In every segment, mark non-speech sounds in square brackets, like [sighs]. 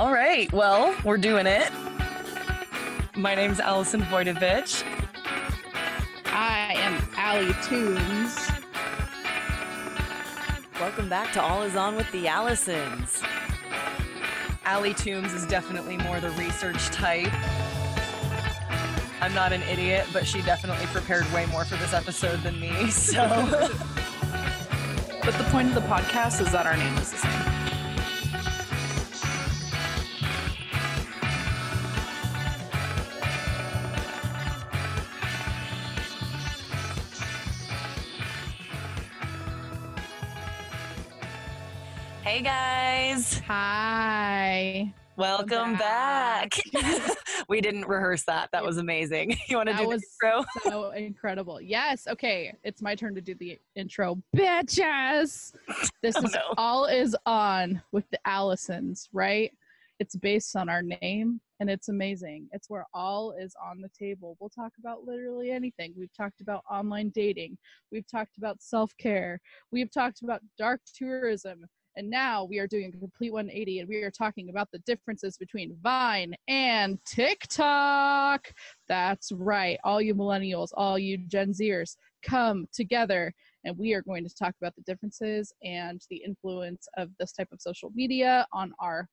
All right. Well, we're doing it. My name's Allison Voidovich. I am Allie Toombs. Welcome back to All Is On with the Allisons. Allie Toombs is definitely more the research type. I'm not an idiot, but she definitely prepared way more for this episode than me. So, [laughs] But the point of the podcast is that our name is the same. Hey guys, Hi. welcome back. [laughs] we didn't rehearse that. That was amazing. [laughs] You want to do was the intro? so incredible. Yes. Okay. It's my turn to do the intro. Bitches. [laughs] This Oh, is no. all is on with the Allisons, right? It's based on our name and it's amazing. It's where all is on the table. We'll talk about literally anything. We've talked about online dating. We've talked about self care. We've talked about dark tourism. And now we are doing a complete 180 and we are talking about the differences between Vine and TikTok. That's right. All you millennials, all you Gen Zers, come together and we are going to talk about the differences and the influence of this type of social media on our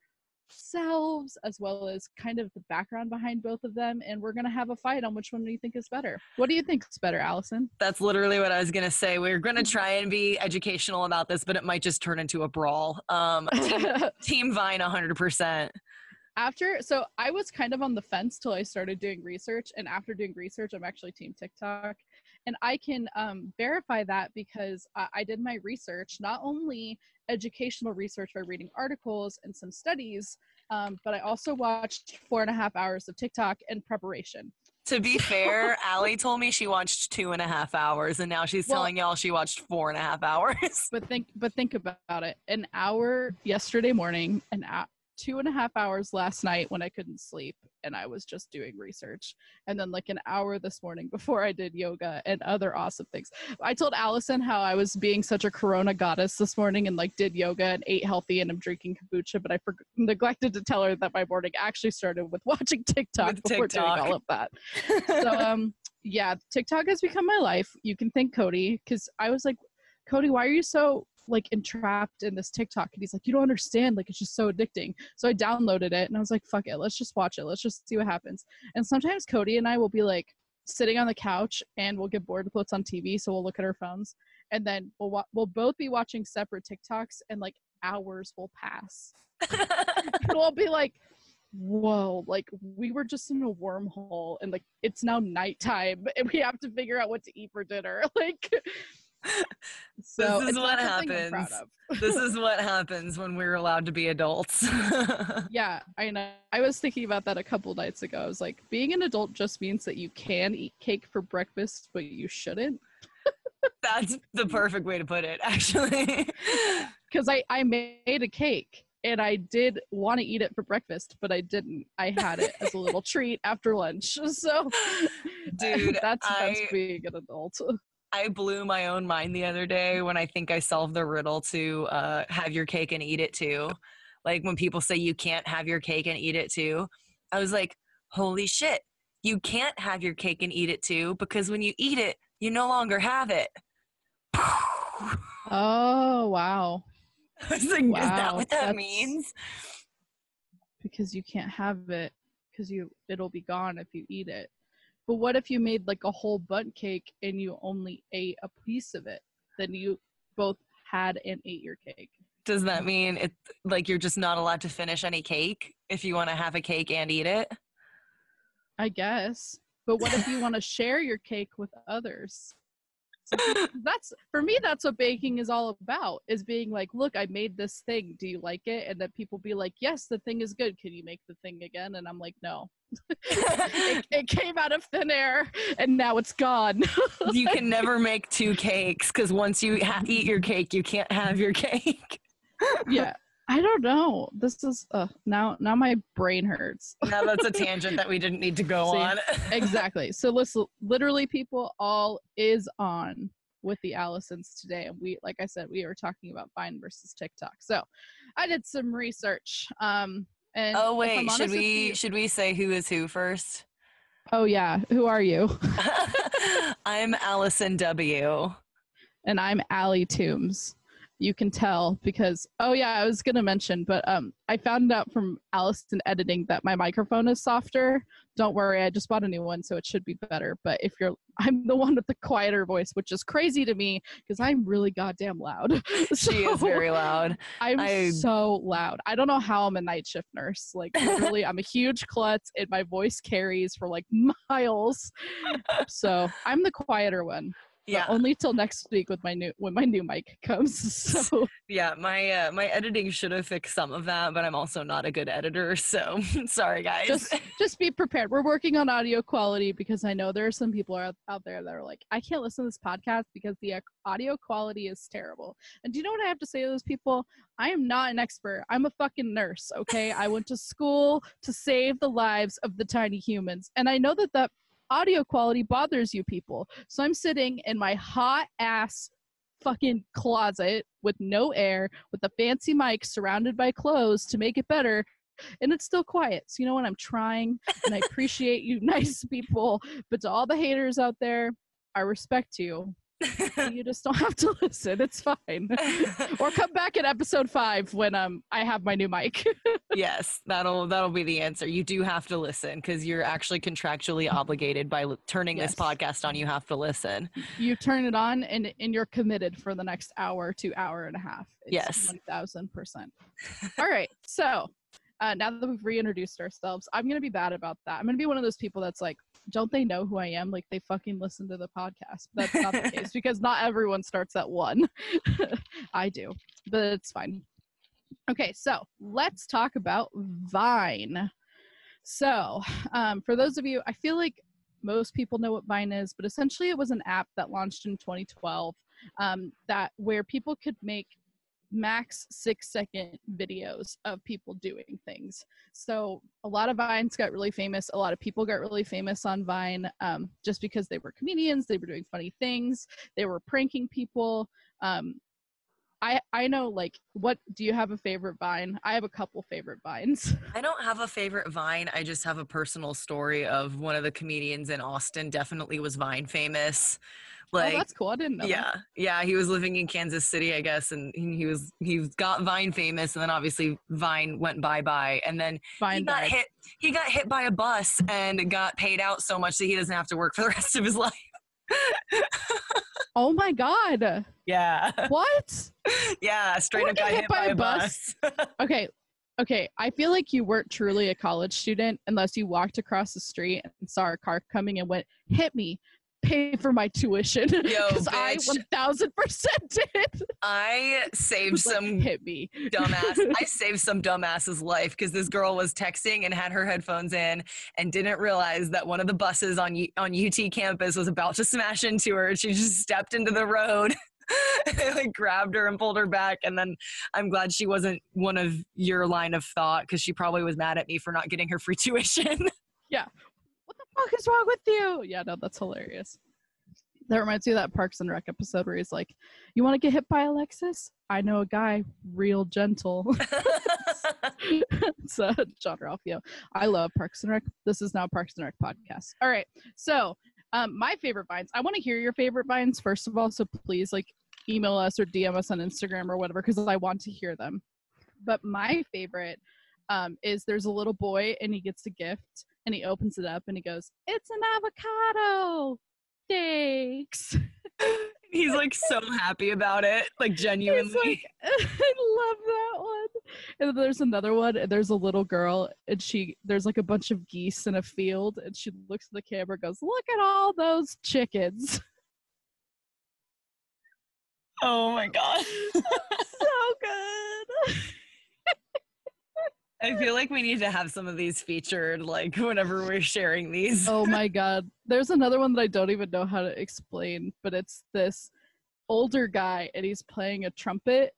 selves as well as kind of the background behind both of them and we're going to have a fight on which one do you think is better what do you think is better allison That's literally what I was gonna say. We're gonna try and be educational about this, but it might just turn into a brawl. Um, team, [laughs] team Vine, 100%. after so i was kind of on the fence till i started doing research and after doing research i'm actually team tiktok and i can um, verify that because I, I did my research not only educational research by reading articles and some studies um, but i also watched four and a half hours of tiktok in preparation To be fair, [laughs] Allie told me she watched two and a half hours, and now she's Well- telling y'all she watched four and a half hours. but think but think about it an hour yesterday morning an hour two and a half hours last night when i couldn't sleep and i was just doing research. And then like an hour this morning [laughs] before i did yoga and other awesome things. I told allison how i was being such a corona goddess this morning and like did yoga and ate healthy and i'm drinking kombucha but i for- neglected to tell her that my morning actually started with [laughs] watching tiktok With before TikTok. doing all of that. [laughs] So um yeah tiktok has become my life. You can thank cody because i was like cody why are you so like entrapped in this tiktok and he's like you don't understand like it's just so addicting. So i downloaded it and i was like fuck it let's just watch it let's just see what happens. And sometimes cody and i will be like sitting on the couch and we'll get bored with what's on tv so we'll look at our phones and then we'll wa- we'll both be watching separate tiktoks and like hours will pass. [laughs] And we'll be like whoa like we were just in a wormhole and like it's now nighttime and we have to figure out what to eat for dinner. [laughs] Like [laughs] so this is what not something I'm proud happens. [laughs] this is what happens when we're allowed to be adults. [laughs] yeah i know i was thinking about that a couple nights ago i was like being an adult just means that you can eat cake for breakfast but you shouldn't That's the perfect way to put it, actually. because I, I made a cake and I did want to eat it for breakfast, but I didn't. I had it as a little treat after lunch. So, Dude, that's that's being an adult. I blew my own mind the other day when I think I solved the riddle to uh, have your cake and eat it too. Like when people say you can't have your cake and eat it too, I was like, holy shit, you can't have your cake and eat it too because when you eat it, you no longer have it. Oh wow! [laughs] was like, is that Wow, what that that's- means? Because you can't have it because you it'll be gone if you eat it. But what if you made like a whole Bundt cake and you only ate a piece of it? Then you both had and ate your cake. Does that mean it like you're just not allowed to finish any cake if you want to have a cake and eat it? I guess. But what if you want to share your cake with others? That's for me that's what baking is all about is being like, look, I made this thing. Do you like it? And that people be like, yes, the thing is good. Can you make the thing again? And I'm like, no. it, [laughs] it came out of thin air and now it's gone. [laughs] you can never make two cakes because once you ha- eat your cake, you can't have your [laughs] cake. yeah. I don't know. This is uh now now my brain hurts. [laughs] now that's a [laughs] tangent that we didn't need to go See, on. [laughs] exactly. So listen, literally, people, all is on with the Allisons today, and we, like I said, we were talking about Vine versus TikTok. So I did some research, um, And Oh wait, should we you- should we say who is who first? oh yeah, who are you? I'm Allison W. and I'm Allie Toombs. You can tell because oh yeah, I was gonna mention, but um, I found out from Allison editing that my microphone is softer. Don't worry, I just bought a new one, so it should be better. But if you're, [laughs] I'm the one with the quieter voice, which is crazy to me because I'm really goddamn loud. [laughs] She is very loud. I'm I- so loud. I don't know how I'm a night shift nurse. Like [laughs] literally, I'm a huge klutz, and my voice carries for like miles. So I'm the quieter one but Yeah, only till next week with my new when my new mic comes. [laughs] So yeah. My uh, my editing should have fixed some of that, but I'm also not a good editor, so [laughs] sorry guys. just just be prepared. We're working on audio quality because I know there are some people out, out there that are like, I can't listen to this podcast because the audio quality is terrible. And do you know what I have to say to those people? I am not an expert. I'm a fucking nurse. Okay, I went to school to save the lives of the tiny humans, and I know that that audio quality bothers you people. So I'm sitting in my hot ass fucking closet with no air with a fancy mic surrounded by clothes to make it better and it's still quiet. So you know what? I'm trying and i appreciate you [laughs] nice people but to all the haters out there i respect you you [laughs] just don't have to [laughs] listen it's fine [laughs] or come back at episode five when um i have my new mic yes, that'll that'll be the answer. You do have to listen because you're actually contractually obligated by l- turning this podcast on. You have to listen. you turn it on and and you're committed for the next hour to hour and a half It's Yes. 1000% all right so uh, now that we've reintroduced ourselves i'm gonna be bad about that i'm gonna be one of those people that's like don't they know who i am? Like they fucking listen to the podcast. But that's not the case because not everyone starts at one. [laughs] I do but it's fine. Okay so let's talk about vine. So um, for those of you i feel like most people know what Vine is, but essentially it was an app that launched in 2012 um, that where people could make max six second videos of people doing things. So a lot of Vines got really famous. A lot of people got really famous on Vine um, just because they were comedians. They were doing funny things. They were pranking people. Um, I I know like what do you have a favorite Vine? I have a couple favorite Vines. [laughs] I don't have a favorite Vine. I just have a personal story of one of the comedians in Austin. Definitely was Vine famous. Oh, like, oh, that's cool. I didn't know. that. yeah, yeah. He was living in Kansas City, I guess, and he he was he got Vine famous, and then obviously Vine went bye bye, and then he Vine got died. hit. He got hit by a bus and got paid out so much that he doesn't have to work for the [laughs] rest of his life. [laughs] Oh my god. Yeah, [laughs] What? yeah. Straight up got hit by, a bus. [laughs] Okay. Okay. I feel like you weren't truly a college student unless you walked across the street and saw a car coming and went, hit me, pay for my tuition. [laughs] Yo, Because I bitch. 1000% [laughs] did. I saved Like, some hit me. dumbass. I [laughs] saved some dumbass's life because this girl was texting and had her headphones in and didn't realize that one of the buses on U- on UT campus was about to smash into her. She just stepped into the road. and like grabbed her and pulled her back and then i'm glad she wasn't one of your line of thought because she probably was mad at me for not getting her free tuition the fuck is wrong with you? Yeah, no, that's hilarious. That reminds me of that Parks and Rec episode where he's like, You want to get hit by Alexis? I know a guy, real gentle. [laughs] [laughs] it's uh, Jean-Ralphio. I love Parks and Rec. This is now Parks and Rec podcast. All right. So, um, my favorite vines. I want to hear your favorite vines first of all. So please, like, email us or DM us on Instagram or whatever because I want to hear them. But my favorite um, is there's a little boy and he gets a gift and he opens it up and he goes, "It's an avocado." Thanks. [laughs] [laughs] he's like so happy about it like genuinely like, [laughs] I love that one. And then there's another one. And there's a little girl, and she there's like a bunch of geese in a field, and she looks at the camera, and goes, "Look at all those chickens." oh my god so good. I feel like we need to have some of these featured like whenever we're sharing these oh my [laughs] god. There's another one that I don't even know how to explain, but it's this older guy, and he's playing a trumpet,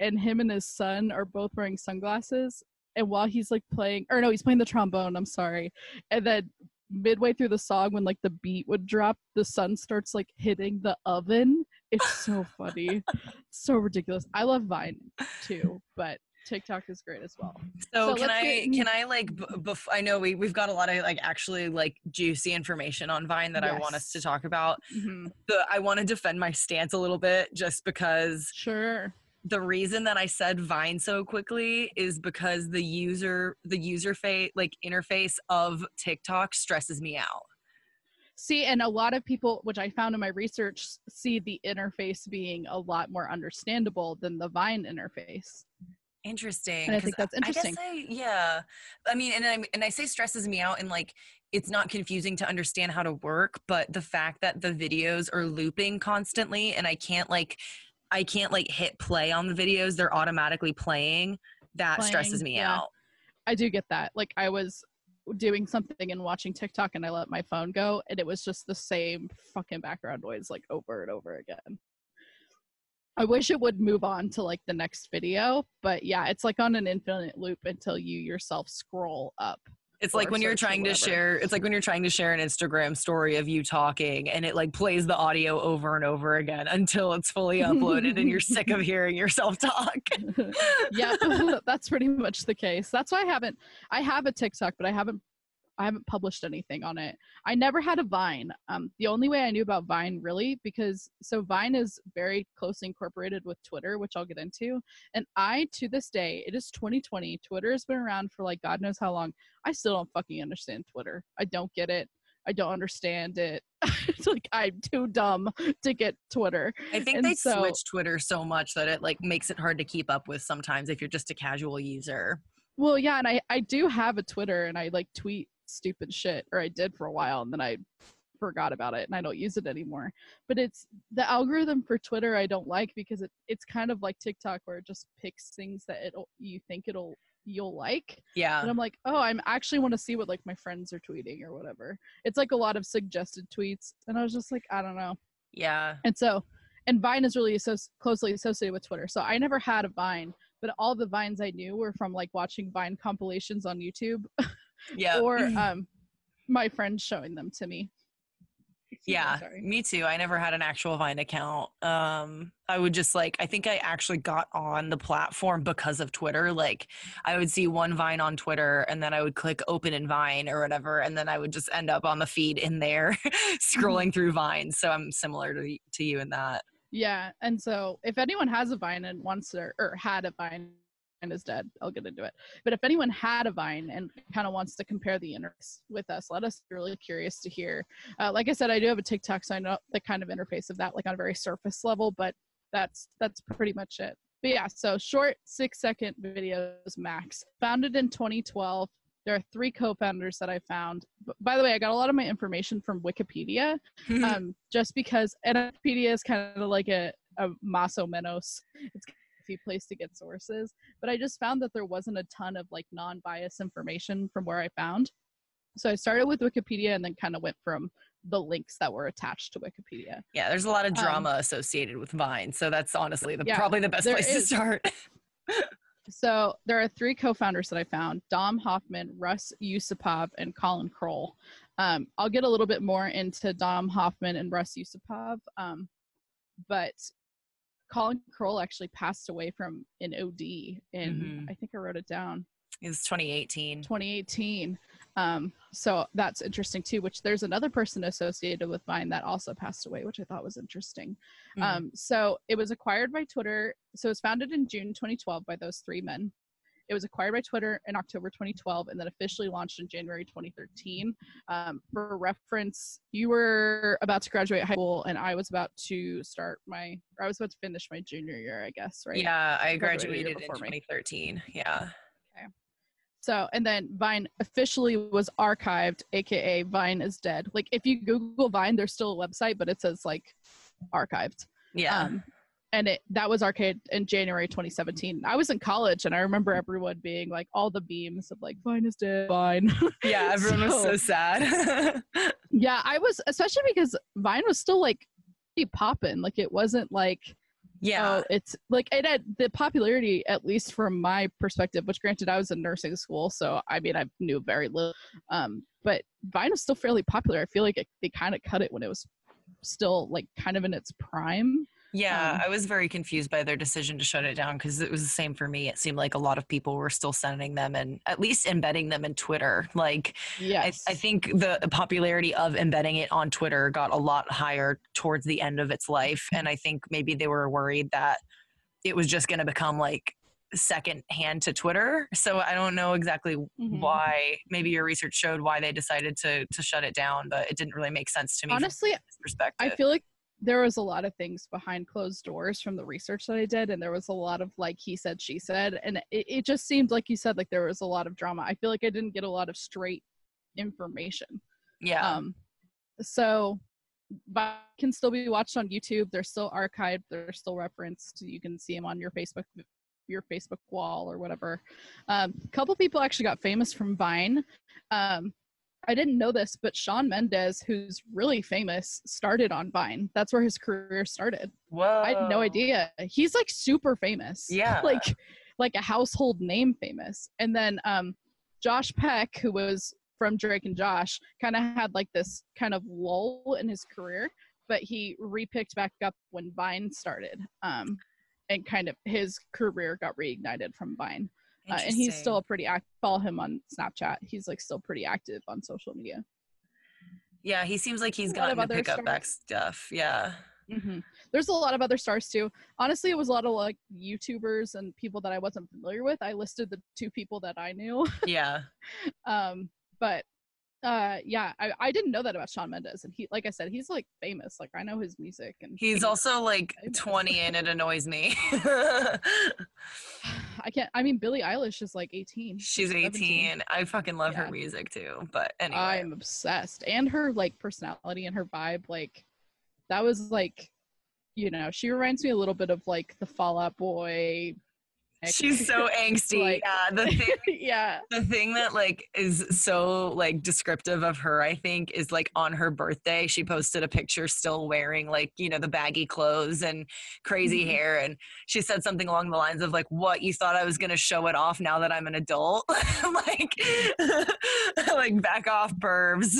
and him and his son are both wearing sunglasses. And while he's like playing, or no, he's playing the trombone. I'm sorry. And then midway through the song, when like the beat would drop, the sun starts like hitting the oven. It's so funny, [laughs] so ridiculous. I love Vine too, but TikTok is great as well. So, So can I get- can I like b- bef- I know we we've got a lot of like actually like juicy information on Vine that I want us to talk about. Mhm. The I want to defend my stance a little bit just because Sure. the reason that I said Vine so quickly is because the user the user face like interface of TikTok stresses me out. See, and a lot of people, which I found in my research, see the interface being a lot more understandable than the Vine interface. Interesting. And I think that's I guess interesting. I- yeah. I mean, and I and I say stresses me out and like it's not confusing to understand how to work, but the fact that the videos are looping constantly and I can't like I can't like hit play on the videos, they're automatically playing. That stresses me yeah. out. I do get that. Like I was doing something and watching TikTok and I let my phone go and it was just the same fucking background noise like over and over again. I wish it would move on to like the next video, but yeah, it's like on an infinite loop until you yourself scroll up. It's like when you're trying to share it's like when you're trying to share an Instagram story of you talking and it like plays the audio over and over again until it's fully uploaded and you're sick of [laughs] hearing yourself talk. [laughs] yeah, [laughs] that's pretty much the case. That's why I haven't I have a TikTok, but I haven't I haven't published anything on it. I never had a Vine. Um, the only way I knew about Vine really because so Vine is very closely incorporated with Twitter, which I'll get into. And I to this day, it is 2020. Twitter has been around for like God knows how long. I still don't fucking understand Twitter. I don't get it. I don't understand it. [laughs] it's like I'm too dumb to get Twitter. I think And they so- switch Twitter so much that it like makes it hard to keep up with sometimes if you're just a casual user. Well, yeah, and I I do have a Twitter and I like tweet stupid shit or I did for a while and then I forgot about it and I don't use it anymore. But it's the algorithm for Twitter I don't like because it it's kind of like TikTok where it just picks things that it'll you think it'll you'll like Yeah. and. I'm like, "Oh, I'm actually want to see what like my friends are tweeting or whatever." It's like a lot of suggested tweets and I was just like, "I don't know." Yeah. And so, and Vine is really so closely associated with Twitter. So I never had a Vine, but all the Vines I knew were from like watching Vine compilations on YouTube [laughs] Yeah. or um, my friends showing them to me. Yeah. sorry. Me too. I never had an actual Vine account. Um I would just like I think I actually got on the platform because of Twitter. Like I would see one Vine on Twitter and then I would click open in Vine or whatever and then I would just end up on the feed in there [laughs] scrolling through Vine. So I'm similar to to you in that. Yeah, and so if anyone has a Vine and wants to, or had a Vine is dead, I'll get into it. But if anyone had a Vine and kind of wants to compare the interface with us, let us be really curious to hear. Uh, like I said, I do have a TikTok, so I know the kind of interface of that, like on a very surface level. But that's that's pretty much it. But yeah, so short six second videos max. Founded in 2012. There are three co-founders that I found. By the way, I got a lot of my information from Wikipedia [laughs] um, just because and Wikipedia is kind of like a, a maso menos. It's place to get sources, but I just found that there wasn't a ton of like non-biased information from where I found. So I started with Wikipedia and then kind of went from the links that were attached to Wikipedia. Yeah, there's a lot of Um, drama associated with Vine, so that's honestly the Yeah, probably the best place to start. [laughs] So there are three co-founders that I found: Dom Hofmann, Rus Yusupov, and Colin Kroll. Um, I'll get a little bit more into Dom Hofmann and Rus Yusupov, um, but Colin Kroll actually passed away from an OD in Mhm. I think I wrote it down It's 2018. 2018. Um, so that's interesting too. Which there's another person associated with Vine that also passed away, which I thought was interesting. Mhm. Um, so it was acquired by Twitter. So it was founded in June 2012 by those three men. It was acquired by Twitter in October 2012 and then officially launched in January 2013. Um, for reference, you were about to graduate high school and I was about to start my, or I was about to finish my junior year, I guess, right? Yeah, I Graduated graduated in before me. 2013. Yeah. Okay. So, and then Vine officially was archived, aka Vine is dead. Like, if you Google Vine, there's still a website, but it says like archived. Yeah. Um, and it that was archived in January 2017. I was in college, and I remember everyone being like, all the beams of like Vine is dead, Vine. [laughs] yeah, everyone was so so- sad. [laughs] yeah, I was, especially because Vine was still like pretty popping. Like, it wasn't like yeah. Oh, it's like it had the popularity, at least from my perspective. Which, granted, I was in nursing school, so I mean, I knew very little. Um, but Vine was still fairly popular. I feel like it, they kind of cut it when it was still like kind of in its prime. Yeah, Um, I was very confused by their decision to shut it down because it was the same for me. It seemed like a lot of people were still sending them and at least embedding them in Twitter. Like, Yes. I, I think the popularity of embedding it on Twitter got a lot higher towards the end of its life. And I think maybe they were worried that it was just going to become like second hand to Twitter. So I don't know exactly Mhm. why. Maybe your research showed why they decided to to shut it down, but it didn't really make sense to me Honestly, perspective. I feel like there was a lot of things behind closed doors from the research that I did, and there was a lot of like he said, she said, and it, it just seemed like you said like there was a lot of drama. I feel like I didn't get a lot of straight information. yeah. Um, so, but can still be watched on YouTube. They're still archived. They're still referenced. You can see them on your Facebook, your Facebook wall or whatever. Um, a couple people actually got famous from Vine. Um, I didn't know this, but Shawn Mendes, who's really famous, started on Vine. That's where his career started. Whoa. I had no idea. He's like super famous. [laughs] Yeah. like like a household name famous. And then um Josh Peck, who was from Drake and Josh, kind of had like this kind of lull in his career, but he repicked back up when Vine started. Um and kind of his career got reignited from Vine. Uh, and he's still a pretty act follow him on Snapchat. He's like still pretty active on social media. Yeah, he seems like he's A lot of gotten to pick up back stuff. Yeah. hmm There's a lot of other stars too. Honestly, it was a lot of like YouTubers and people that I wasn't familiar with. I listed the two people that I knew. Yeah. [laughs] um, but uh, yeah, I, I didn't know that about Shawn Mendes, and he, like I said, he's like famous. Like I know his music, and He's also like [laughs] 20 [laughs] and it annoys me. [sighs] I can't. I mean, Billie Eilish is like 18. She's 17. 18. I fucking love her music too. But anyway. I'm obsessed, and her like personality and her vibe, like that was like, you know, she reminds me a little bit of like the Fall Out Boy. She's so [laughs] angsty. Like- yeah. The thing [laughs] yeah. the thing that like is so like descriptive of her i think is like on her birthday she posted a picture still wearing like you know the baggy clothes and crazy Mhm. hair and she said something along the lines of like what you thought i was going to show it off now that i'm an adult [laughs] like like back off burbs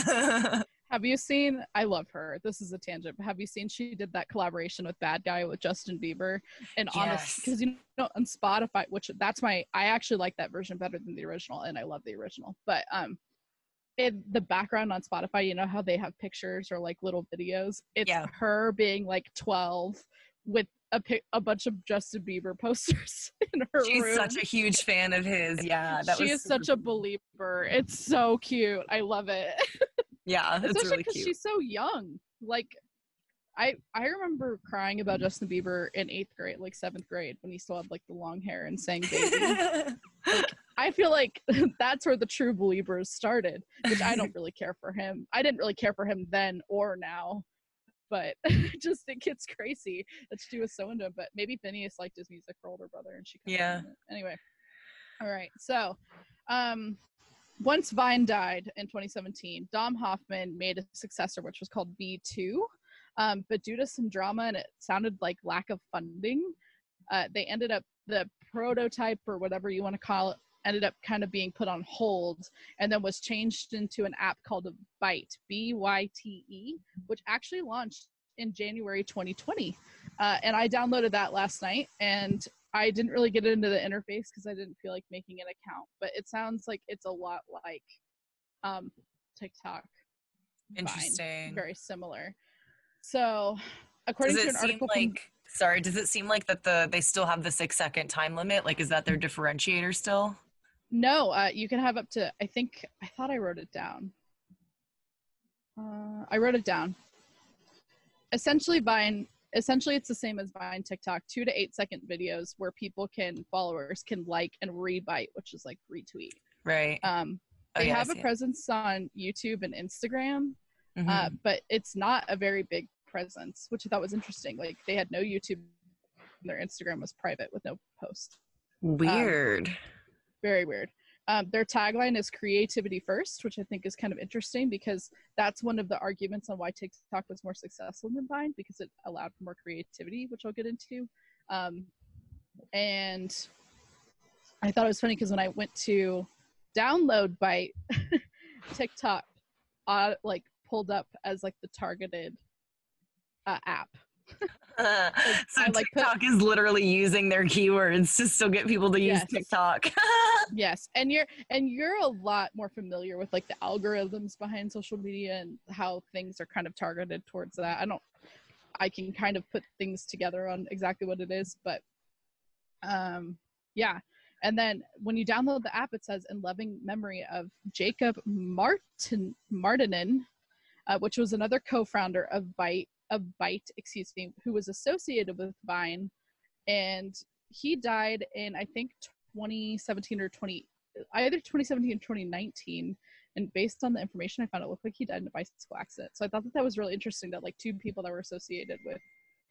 Have you seen? I love her. This is a tangent, but have you seen she did that collaboration with Bad Guy with Justin Bieber? And honest, Yes. because you know on Spotify, which that's my, I actually like that version better than the original, and I love the original. But um, in the background on Spotify, you know how they have pictures or like little videos. It's Yeah. her being like twelve with a pic, a bunch of Justin Bieber [laughs] posters in her she's room. such a huge fan of his yeah that she was is such a Belieber. It's so cute. I love it. [laughs] yeah it's especially because cute she's so young. Like, I I remember crying about Justin Bieber in eighth grade, like seventh grade, when he still had like the long hair and sang "Baby." [laughs] I feel like [laughs] that's where the true Beliebers started, which I don't really care for him. I didn't really care for him then or now, but [laughs] just think it's crazy that she was so into him. But maybe Finneas liked his music, for older brother, and she Yeah. Anyway, all right. So, um, once Vine died in 2017, Dom Hofmann made a successor, which was called V2. Um, but due to some drama and it sounded like lack of funding, uh, they ended up the prototype or whatever you want to call it ended up kind of being put on hold and then was changed into an app called Byte, B Y T E, which actually launched in January 2020. Uh, and I downloaded that last night and I didn't really get into the interface because I didn't feel like making an account, but it sounds like it's a lot like um, TikTok. Vine, interesting very similar. So, according to an article from like sorry does it seem like that the they still have the six second time limit like is that their differentiator still No, uh, you can have up to. I think I thought I wrote it down. Uh, I wrote it down. Essentially, Vine. Essentially, it's the same as Vine, TikTok. Two to eight second videos where people can followers can like and rebyte, which is like retweet. right Um, Oh, they yeah, have a see it. presence on YouTube and Instagram, Mhm. uh, but it's not a very big presence, which I thought was interesting. Like they had no YouTube, and their Instagram was private with no post. weird very weird. Um, their tagline is creativity first, which I think is kind of interesting because that's one of the arguments on why TikTok was more successful than Vine because it allowed for more creativity, which I'll get into. Um, and I thought it was funny because when I went to download by [laughs] TikTok, uh, like pulled up as like the targeted uh, app Uh, [laughs] so I, like, put- TikTok is literally using their keywords to still get people to use Yes. TikTok. [laughs] yes and you're and you're a lot more familiar with like the algorithms behind social media and how things are kind of targeted towards that i don't i can kind of put things together on exactly what it is but um yeah and then when you download the app it says in loving memory of jacob martin martinin uh, which was another co-founder of byte of byte excuse me who was associated with vine and he died in i think 2017 or 20 either 2017 or 2019 and based on the information i found it looked like he died in a bicycle accident so i thought that that was really interesting that like two people that were associated with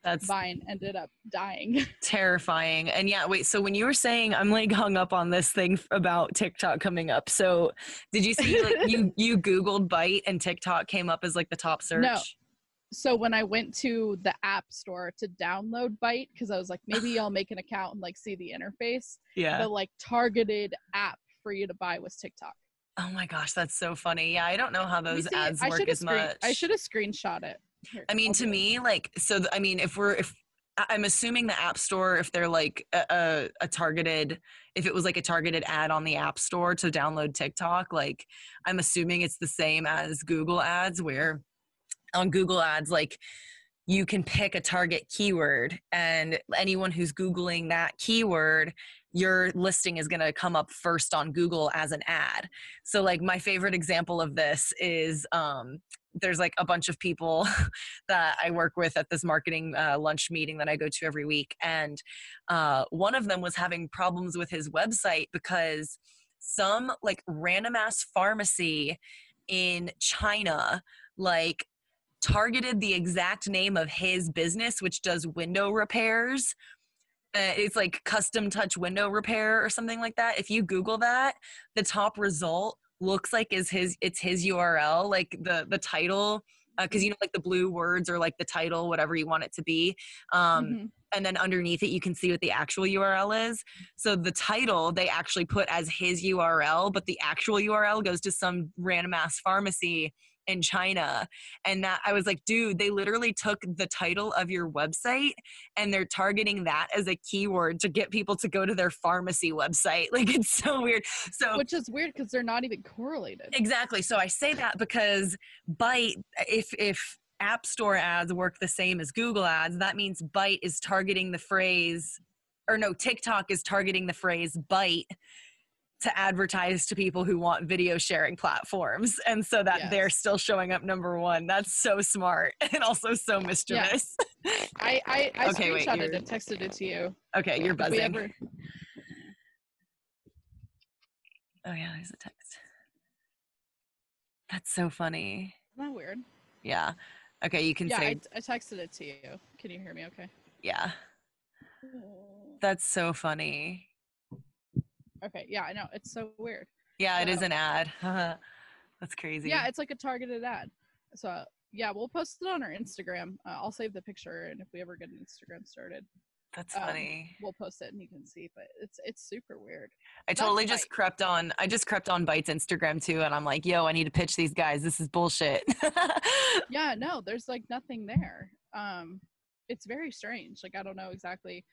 That's vine ended up dying [laughs] terrifying. And yeah, wait, so when you were saying I'm like hung up on this thing about TikTok coming up. So did you see like [laughs] you you googled Byte and TikTok came up as like the top search? No. So when i went to the app store to download byte because i was like maybe i'll make an account and like see the interface Yeah. the like targeted app for you to buy was tiktok Oh my gosh, that's so funny. Yeah, I don't know how those see. ads I work as screen- much. i should have screenshot it Here, I mean, I'll to do it. me, like, so th- I mean, if we're if I'm assuming the App Store, if they're like a, a, a targeted, if it was like a targeted ad on the App Store to download TikTok, like, I'm assuming it's the same as Google Ads, where on Google Ads, like, you can pick a target keyword, and anyone who's Googling that keyword, your listing is going to come up first on Google as an ad. So, like, my favorite example of this is um, there's like a bunch of people [laughs] that I work with at this marketing uh, lunch meeting that I go to every week. And uh, one of them was having problems with his website because some like random ass pharmacy in China, like, targeted the exact name of his business, which does window repairs. Uh, it's like custom touch window repair or something like that. If you Google that, the top result looks like is his it's his URL, like the the title, because you know like the blue words or like the title, whatever you want it to be. Um, Mhm. and then underneath it you can see what the actual URL is. So the title they actually put as his URL, but the actual URL goes to some random ass pharmacy in China. And that I was like, dude, they literally took the title of your website and they're targeting that as a keyword to get people to go to their pharmacy website. [laughs] Like it's so weird. So which is weird because they're not even correlated Exactly. So I say that because Byte, if if App Store ads work the same as Google ads, that means Byte is targeting the phrase, or no, TikTok is targeting the phrase Byte to advertise to people who want video sharing platforms, and so that they're still showing up number one. That's so smart [laughs] and also so mischievous. I I, I Okay, screenshotted you're- it, texted it to you. Okay, you're buzzing. ever- oh yeah, there's a text. That's so funny. Isn't that weird? Yeah. Okay, you can Yeah, say I, I texted it to you. Can you hear me? Okay. yeah. That's so funny. Okay. Yeah, I know. It's so weird. Yeah, it is So- an ad. [laughs] That's crazy. Yeah, it's like a targeted ad. So yeah, we'll post it on our Instagram. Uh, I'll save the picture, and if we ever get an Instagram started, That's um, funny. we'll post it and you can see. But it's it's super weird. I that's totally just Byte. crept on. I just crept on Byte's Instagram too, and I'm like, yo, I need to pitch these guys. This is bullshit. [laughs] Yeah, no, there's like nothing there. Um, it's very strange. Like I don't know exactly.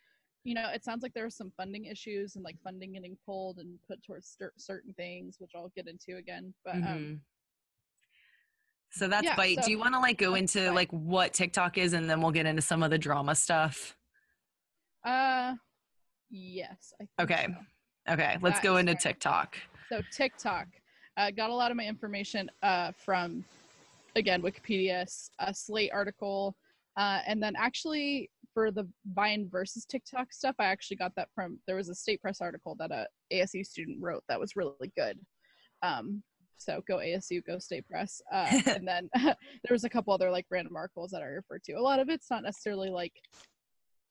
You know, it sounds like there are some funding issues and like funding getting pulled and put towards cer- certain things, which I'll get into again. But um, Mhm. So that's yeah, Byte. so Do you want to like go into Byte. like what TikTok is, and then we'll get into some of the drama stuff? uh, yes. I think Okay. so. Okay, let's That go into fair. TikTok. So TikTok, uh, got a lot of my information uh, from, again, Wikipedia, a Slate article, uh, and then actually for the Vine versus TikTok stuff, I actually got that from there was a State Press article that a ASU student wrote that was really good. Um, so go ASU, go State Press, uh, [laughs] and then [laughs] there was a couple other like random articles that I referred to. A lot of it's not necessarily like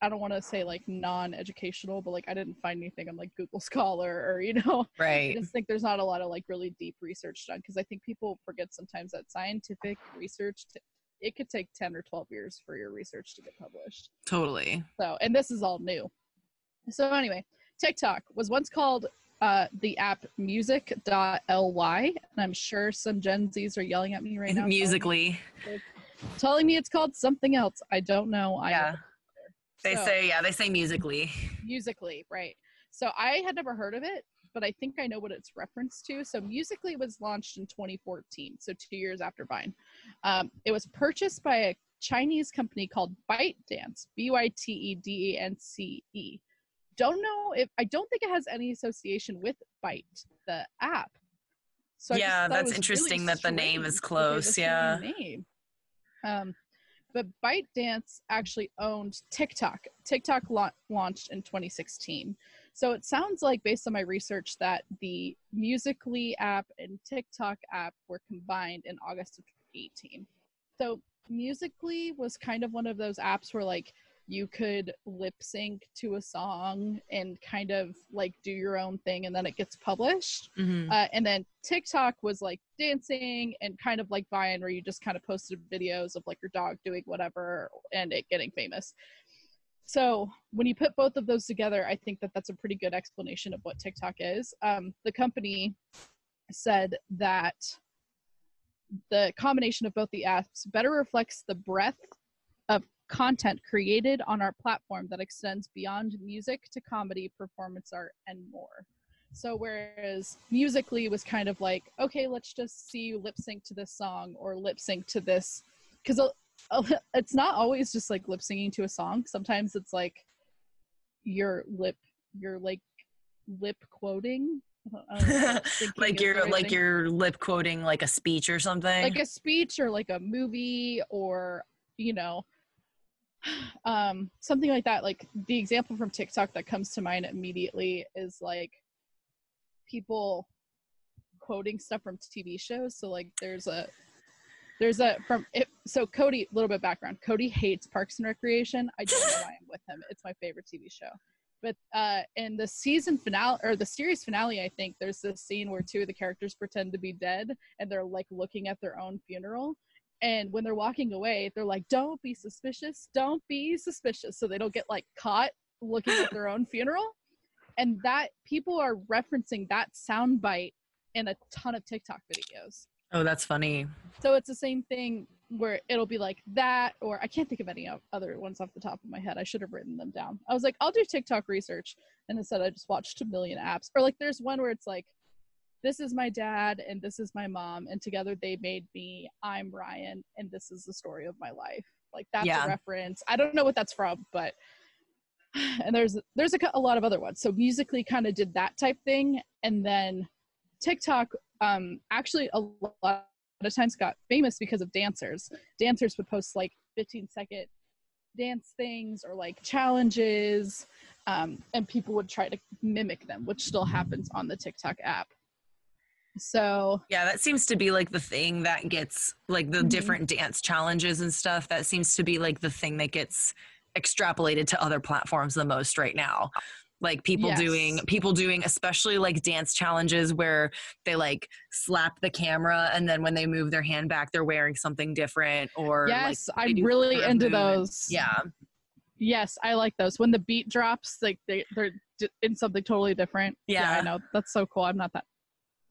I don't want to say like non-educational, but like I didn't find anything on like Google [laughs] Scholar or you know I Right. just think there's not a lot of like really deep research done because I think people forget sometimes that scientific research t- it could take 10 or 12 years for your research to get published. Totally. So, and this is all new. So anyway, TikTok was once called uh, the app musical.ly and I'm sure some Gen Zs are yelling at me right now. Musically. telling me it's called something else. I don't know. I Yeah. They So- say yeah, they say musically. musically right so i had never heard of it but i think i know what it's referenced to so musically was launched in 2014 so two years after vine um, it was purchased by a chinese company called ByteDance, b-y-t-e-d-a-n-c-e don't know if i don't think it has any association with byte the app so Yeah, that's was really interesting that the name is strange that they have the close, yeah. name. Um, but ByteDance actually owned TikTok. TikTok la- launched in 2016. So it sounds like, based on my research, that the Musically app and TikTok app were combined in August of 2018. So Musically was kind of one of those apps where, like, you could lip sync to a song and kind of like do your own thing and then it gets published. Mhm. Uh, and then TikTok was like dancing and kind of like Vine, where you just kind of posted videos of like your dog doing whatever and it getting famous. So when you put both of those together, I think that that's a pretty good explanation of what TikTok is. Um, the company said that the combination of both the apps better reflects the breadth of content created on our platform that extends beyond music to comedy, performance art, and more. So whereas musically was kind of like, okay, let's just see you lip sync to this song or lip sync to this, because [laughs] it's not always just like lip singing to a song. Sometimes it's like your lip, you're like lip quoting. Know, [laughs] like you're right like thing. you're lip quoting like a speech or something. like a speech or like a movie or you know [sighs] um something like that like the example from tiktok that comes to mind immediately is like people quoting stuff from tv shows so like there's a there's a from it so cody a little bit background. Cody hates parks and recreation. I don't know why i'm with him. It's my favorite tv show. But uh in the season finale or the series finale i think there's this scene where two of the characters pretend to be dead and they're like looking at their own funeral. And when they're walking away they're like don't be suspicious. Don't be suspicious. So they don't get like caught looking at their own funeral. And that people are referencing that sound bite in a ton of tiktok videos oh, that's funny. so it's the same thing where it'll be like that, or I can't think of any other ones off the top of my head. I should have written them down. I was like, I'll do TikTok research, and instead I just watched a million apps. Or like, there's one where it's like, this is my dad and this is my mom, and together they made me. I'm Ryan, and this is the story of my life. Like that's Yeah. a reference. I don't know what that's from, but [sighs] and there's there's a, a lot of other ones. So musically, kind of did that type thing, and then TikTok um, actually a lot of times got famous because of dancers. Dancers would post like 15 second dance things or like challenges, um, and people would try to mimic them, which still happens on the TikTok app. So Yeah, that seems to be like the thing that gets like the Mhm. different dance challenges and stuff. That seems to be like the thing that gets extrapolated to other platforms the most right now. Like people doing people doing especially like dance challenges where they like slap the camera and then when they move their hand back they're wearing something different or yes, they I'm really into those. Yeah. Yes, I like those. When the beat drops, like they they're in something totally different. Yeah. I know. That's so cool. I'm not that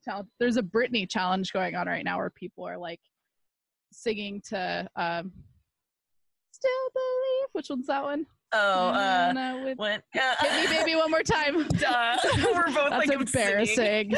talented. There's a Britney challenge going on right now where people are like singing to um Still Believe. Which one's that one? Oh, uh Na, na, with- when [laughs] Hit me baby one more time. [laughs] Duh. [laughs] We're both That's like embarrassing.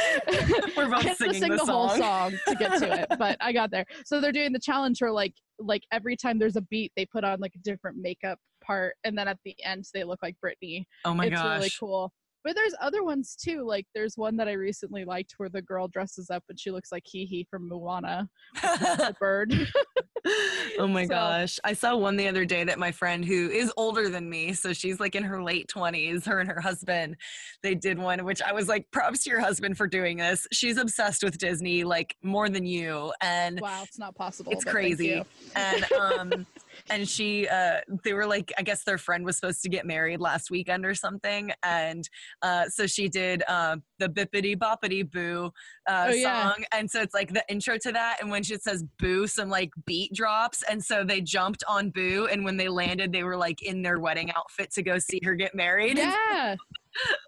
We're both I had to singing sing the whole song. song to get to it, but I got there. So they're doing the challenge where like like every time there's a beat, they put on like a different makeup part, and then at the end they look like Britney. Oh my it's gosh. really cool. But there's other ones too. Like there's one that I recently liked where the girl dresses up and she looks like Heihei from Moana, the bird. [laughs] oh my [laughs] So- gosh. I saw one the other day that my friend who is older than me, so she's like in her late 20s, her and her husband, they did one which I was like props to your husband for doing this. She's obsessed with Disney like more than you and wow, it's not possible. it's crazy. And um [laughs] and she uh they were like I guess their friend was supposed to get married last weekend or something and uh so she did uh, the bibbidi bobbidi boo uh Oh, yeah. song and so it's like the intro to that and when she says boo some like beat drops and so they jumped on boo and when they landed they were like in their wedding outfit to go see her get married. [laughs] Yeah.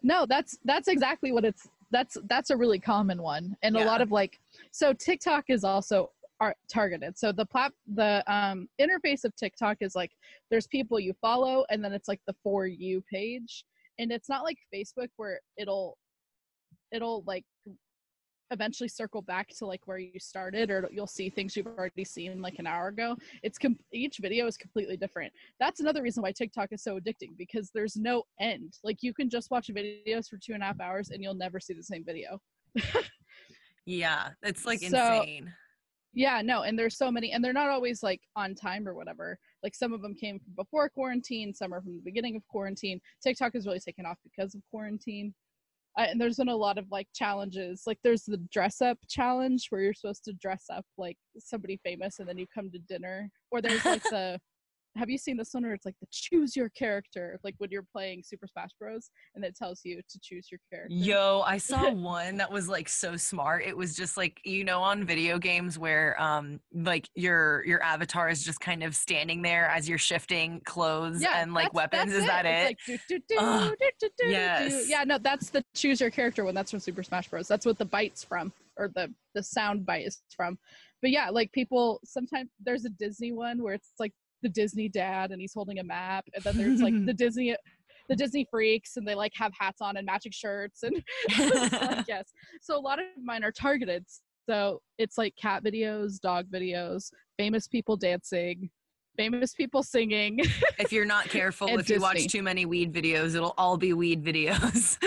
No, that's that's exactly what it's that's that's a really common one. And a lot of like so TikTok is also are targeted. So the plat the um interface of TikTok is like there's people you follow and then it's like the for you page. And it's not like Facebook where it'll it'll like eventually circle back to like where you started or you'll see things you've already seen like an hour ago it's com- each video is completely different that's another reason why tiktok is so addicting because there's no end like you can just watch videos for two and a half hours and you'll never see the same video [laughs] Yeah, it's like So- insane. Yeah no and there's so many and they're not always like on time or whatever. Like some of them came from before quarantine some are from the beginning of quarantine. Tiktok has really taken off because of quarantine. Uh, and there's been a lot of like challenges. Like there's the dress up challenge where you're supposed to dress up like somebody famous and then you come to dinner. Or there's like the have you seen this one where it's like the choose your character like when you're playing super smash bros and it tells you to choose your character Yo, I saw [laughs] one that was like so smart. It was just like you know on video games where um like your your avatar is just kind of standing there as you're shifting clothes and like weapons. Is that it? Like, do, do, Ugh, do. yes. Yeah, no, that's the choose your character one. That's from Super Smash Bros. That's what the bite's from, or the the sound bite is from. But yeah, like people sometimes there's a Disney one where it's like the Disney dad and he's holding a map, and then there's like the [laughs] Disney the Disney freaks and they like have hats on and matching shirts and [laughs] like, [laughs] yes. So a lot of mine are targeted. So it's like cat videos, dog videos, famous people dancing, famous people singing. if you're not careful, if you watch too many weed videos, it'll all be weed videos.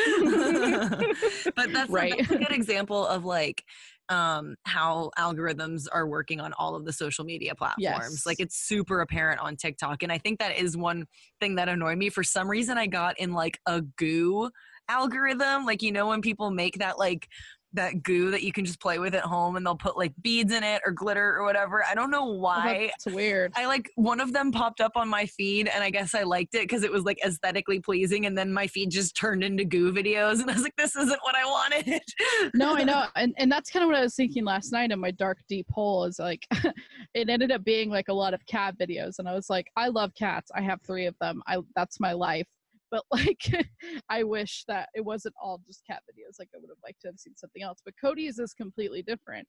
but that's, Right. that's a good example of like um how algorithms are working on all of the social media platforms. Yes. like it's super apparent on tiktok and i think that is one thing that annoyed me. For some reason i got in like a goo algorithm. Like you know when people make that like that goo that you can just play with at home and they'll put like beads in it or glitter or whatever i don't know oh, why It's weird. I like one of them popped up on my feed and I guess I liked it because it was like aesthetically pleasing and then my feed just turned into goo videos and I was like, this isn't what I wanted. [laughs] no, I know, [laughs] and and that's kind of what I was thinking last night in my dark deep hole. Is like, [laughs] it ended up being like a lot of cat videos, and I was like, I love cats. I have three of them. I that's my life. But [laughs] like, I wish that it wasn't all just cat videos. Like, I would have liked to have seen something else. But Cody's is completely different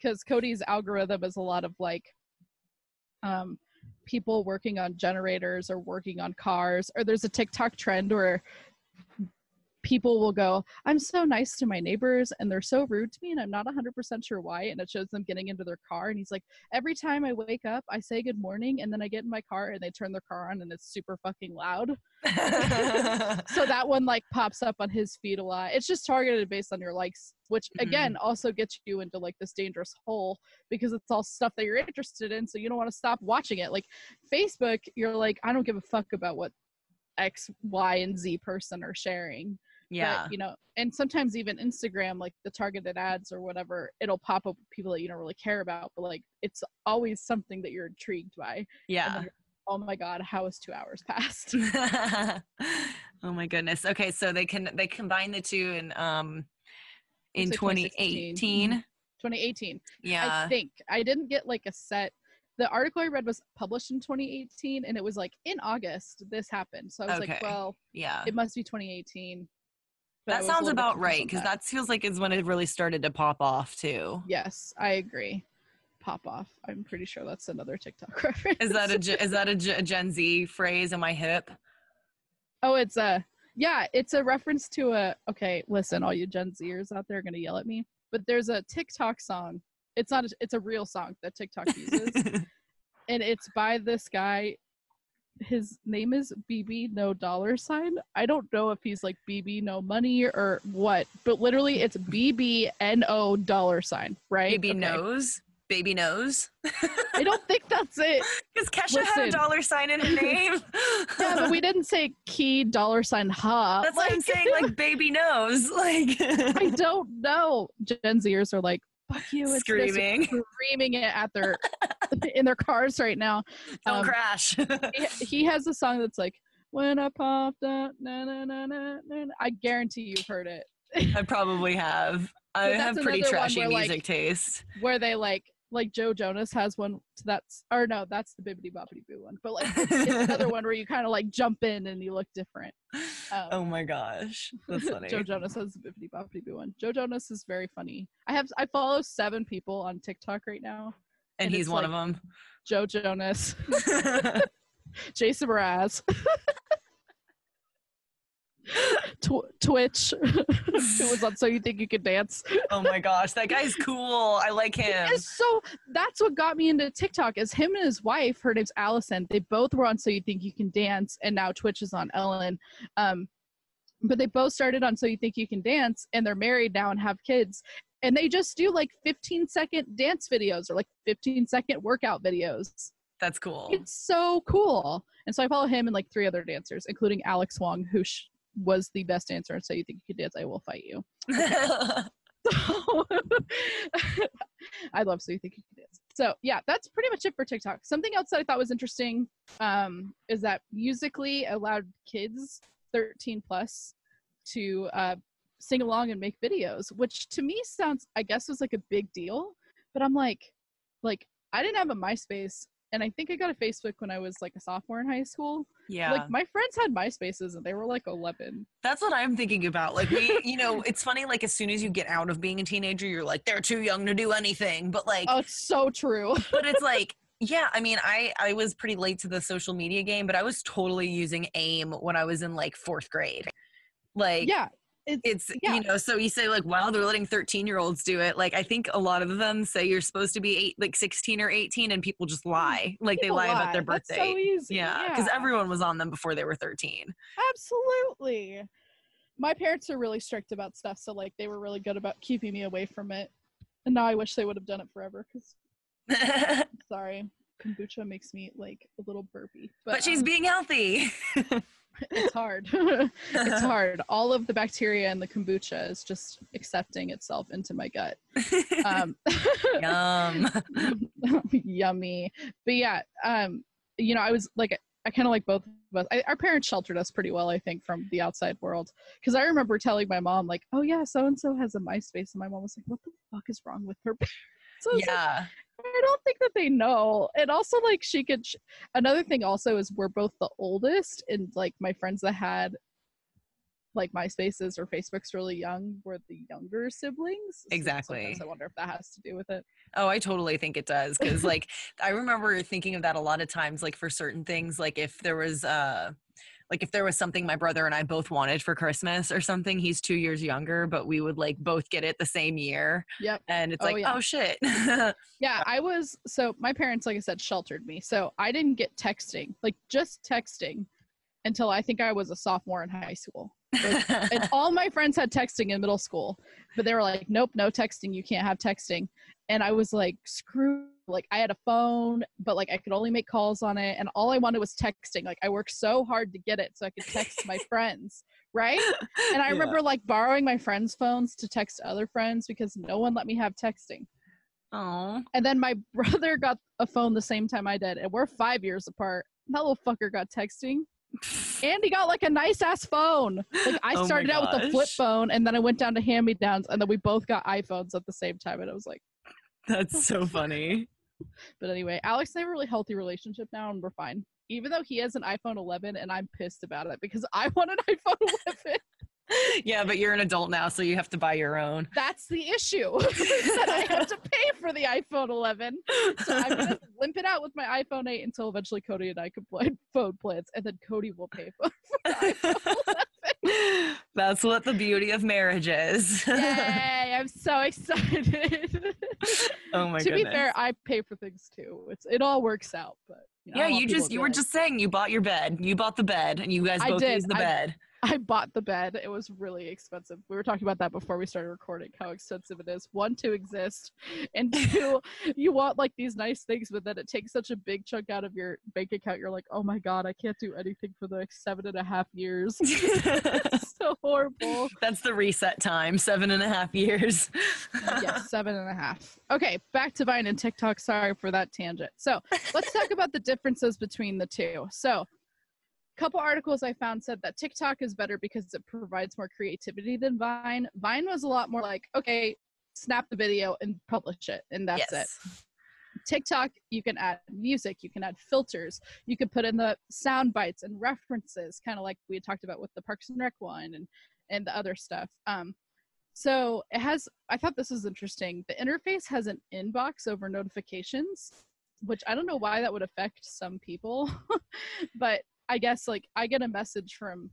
because Cody's algorithm is a lot of like, um, people working on generators or working on cars. Or there's a TikTok trend where people will go, I'm so nice to my neighbors and they're so rude to me and I'm not 100% sure why. And it shows them getting into their car. And he's like, every time I wake up, I say good morning and then I get in my car and they turn their car on and it's super fucking loud. [laughs] So that one like pops up on his feed a lot. It's just targeted based on your likes, which again mm-hmm. also gets you into like this dangerous hole because it's all stuff that you're interested in. So you don't want to stop watching it. Like Facebook, you're like, I don't give a fuck about what X, Y, and Z person are sharing yeah. but, you know and sometimes even instagram like the targeted ads or whatever it'll pop up people that you don't really care about but like it's always something that you're intrigued by Yeah. oh my god how has two hours [laughs] passed oh my goodness. Okay, so they can they combine the two in um in It's like 2016. 2018. 2018 Yeah. i think i didn't get like a set the article i read was published in 2018 and it was like in august this happened so i was Okay. like well yeah. it must be 2018 That sounds about right because that. that feels like is when it really started to pop off too. yes i agree pop off i'm pretty sure that's another tiktok [laughs] reference Is that a is that a Gen- a Gen Z phrase? Am I hip? Oh, it's a yeah, it's a reference to a okay, listen, all you Gen Zers out there are gonna yell at me. But there's a TikTok song. It's not a, it's a real song that TikTok uses. [laughs] and it's by this guy. His name is BB No Dollar Sign. I don't know if he's like BB No Money or what, but literally it's BB N O dollar sign, right? Baby Okay. knows. Baby knows. I don't think that's it. [laughs] Because Kesha had a dollar sign in her [laughs] name. Yeah, but we didn't say key dollar sign ha. That's what I'm saying. Like [laughs] baby knows. Like I don't know. Gen Zers are like, fuck you. It's Screaming. screaming it at their [laughs] in their cars right now. don't Um, crash. [laughs] He, he has a song that's like, when I popped up, na na na na na. na." I guarantee you've heard it. I probably have. [laughs] I have pretty trashy where, like, music taste. Where they like, like Joe Jonas has one that's, or no, that's the Bibbidi Bobbidi Boo one. But like, it's, it's another one where you kind of like jump in and you look different. Um, oh my gosh, that's funny. Joe Jonas has the Bibbidi Bobbidi Boo one. Joe Jonas is very funny. I have I follow seven people on TikTok right now, and, And he's one like- of them. Joe Jonas, [laughs] Jason Mraz, Tw- Twitch, who was on So You Think You Can Dance. oh my gosh, that guy's cool. I like him. So that's what got me into TikTok is him and his wife, her name's Allison. They both were on So You Think You Can Dance and now Twitch is on Ellen. Um, but they both started on So You Think You Can Dance and they're married now and have kids. And they just do like 15 second dance videos or like 15 second workout videos. That's cool. It's so cool. And so I follow him and like three other dancers, including Alex Wong, who sh- was the best dancer. And so you think you can dance? I will fight you. [laughs] [laughs] I love so you think you can dance. So yeah, that's pretty much it for TikTok. Something else that I thought was interesting um, is that musical.ly allowed kids 13 plus to uh, sing along and make videos, which to me sounds, I guess, was like a big deal. But I'm like, like I didn't have a MySpace, and I think I got a Facebook when I was like a sophomore in high school. yeah. Like my friends had MySpaces, and they were like 11. That's what I'm thinking about. Like we, you know, it's funny. Like as soon as you get out of being a teenager, you're like they're too young to do anything. But like, Oh, it's so true. but it's like, yeah. I mean, I I was pretty late to the social media game, but I was totally using AIM when I was in like fourth grade. Like, yeah, it's it's yeah. you know. So you say like, wow, they're letting 13 year olds do it. Like I think a lot of them say you're supposed to be eight, like 16 or 18, and people just lie. Like People they lie, about their That's birthday. so easy. yeah, because everyone was on them before they were 13. Absolutely. My parents are really strict about stuff, so like they were really good about keeping me away from it. And now I wish they would have done it forever because [laughs] sorry, kombucha makes me like a little burpy. But, but she's um, being healthy. [laughs] it's hard. [laughs] it's hard. All of the bacteria in the kombucha is just accepting itself into my gut. Um, Yum. yummy. But yeah, um, you know, I was like, I kind of like both of us. I, our parents sheltered us pretty well, I think, from the outside world. Because I remember telling my mom, like, "Oh yeah, so and so has a MySpace," and my mom was like, "What the fuck is wrong with her?" so was like, Yeah. I don't think that they know. And also, like, she could. Sh- Another thing also is we're both the oldest, and like my friends that had like MySpaces or Facebooks really young were the younger siblings. Exactly. sometimes I wonder if that has to do with it. Oh, I totally think it does. Cause like [laughs] I remember thinking of that a lot of times, like for certain things, like if there was uh like if there was something my brother and I both wanted for Christmas or something, he's two years younger, but we would like both get it the same year. Yep. And it's Oh, like, yeah. oh shit. [laughs] Yeah, I was so my parents, like I said, sheltered me. So I didn't get texting, like just texting, until I think I was a sophomore in high school. And [laughs] all my friends had texting in middle school, but they were like, "Nope, no texting. You can't have texting." And I was like, "Screw!" Like I had a phone, but like I could only make calls on it, and all I wanted was texting. Like I worked so hard to get it so I could text my [laughs] friends, right? And I Yeah. remember like borrowing my friends' phones to text other friends because no one let me have texting. Oh. And then my [laughs] brother got a phone the same time I did, and we're five years apart. That little fucker got texting, and he got like a nice ass phone. Like I [laughs] Oh started out with a flip phone, and then I went down to hand me downs, and then we both got iPhones at the same time. And I was like, [laughs] That's so [laughs] funny. but anyway, Alex and I have a really healthy relationship now, and we're fine. Even though he has an iPhone 11, and I'm pissed about it because I want an iPhone 11. Yeah, but you're an adult now, so you have to buy your own. That's the issue. [laughs] that I have to pay for the iPhone 11. So I'm gonna [laughs] limp it out with my iPhone 8 until eventually Cody and I can play [laughs] phone plans, and then Cody will pay for, the iPhone 11. That's what the beauty of marriage is. Yay! I'm so excited. oh my god. to goodness. be fair, I pay for things too. It's it all works out, but you know, yeah, you just you were just saying you bought your bed. You bought the bed and you guys both use the I- bed. [laughs] I bought the bed. It was really expensive. We were talking about that before we started recording, how expensive it is. One, to exist, and [laughs] two, you want like these nice things, but then it takes such a big chunk out of your bank account. You're like, oh my god, I can't do anything for the next seven and a half years. [laughs] it's so horrible. That's the reset time, seven and a half years. Uh, yes, seven and a half. Okay, back to Vine and TikTok. Sorry for that tangent. So let's talk about the differences between the two. So, couple articles I found said that TikTok is better because it provides more creativity than Vine. Vine was a lot more like, okay, snap the video and publish it, and that's it. TikTok, you can add music, you can add filters, you can put in the sound bites and references, kind of like we had talked about with the Parks and Rec one and and the other stuff. Um, So it has, I thought this was interesting. The interface has an inbox over notifications, which I don't know why that would affect some people, [laughs] but I guess like I get a message from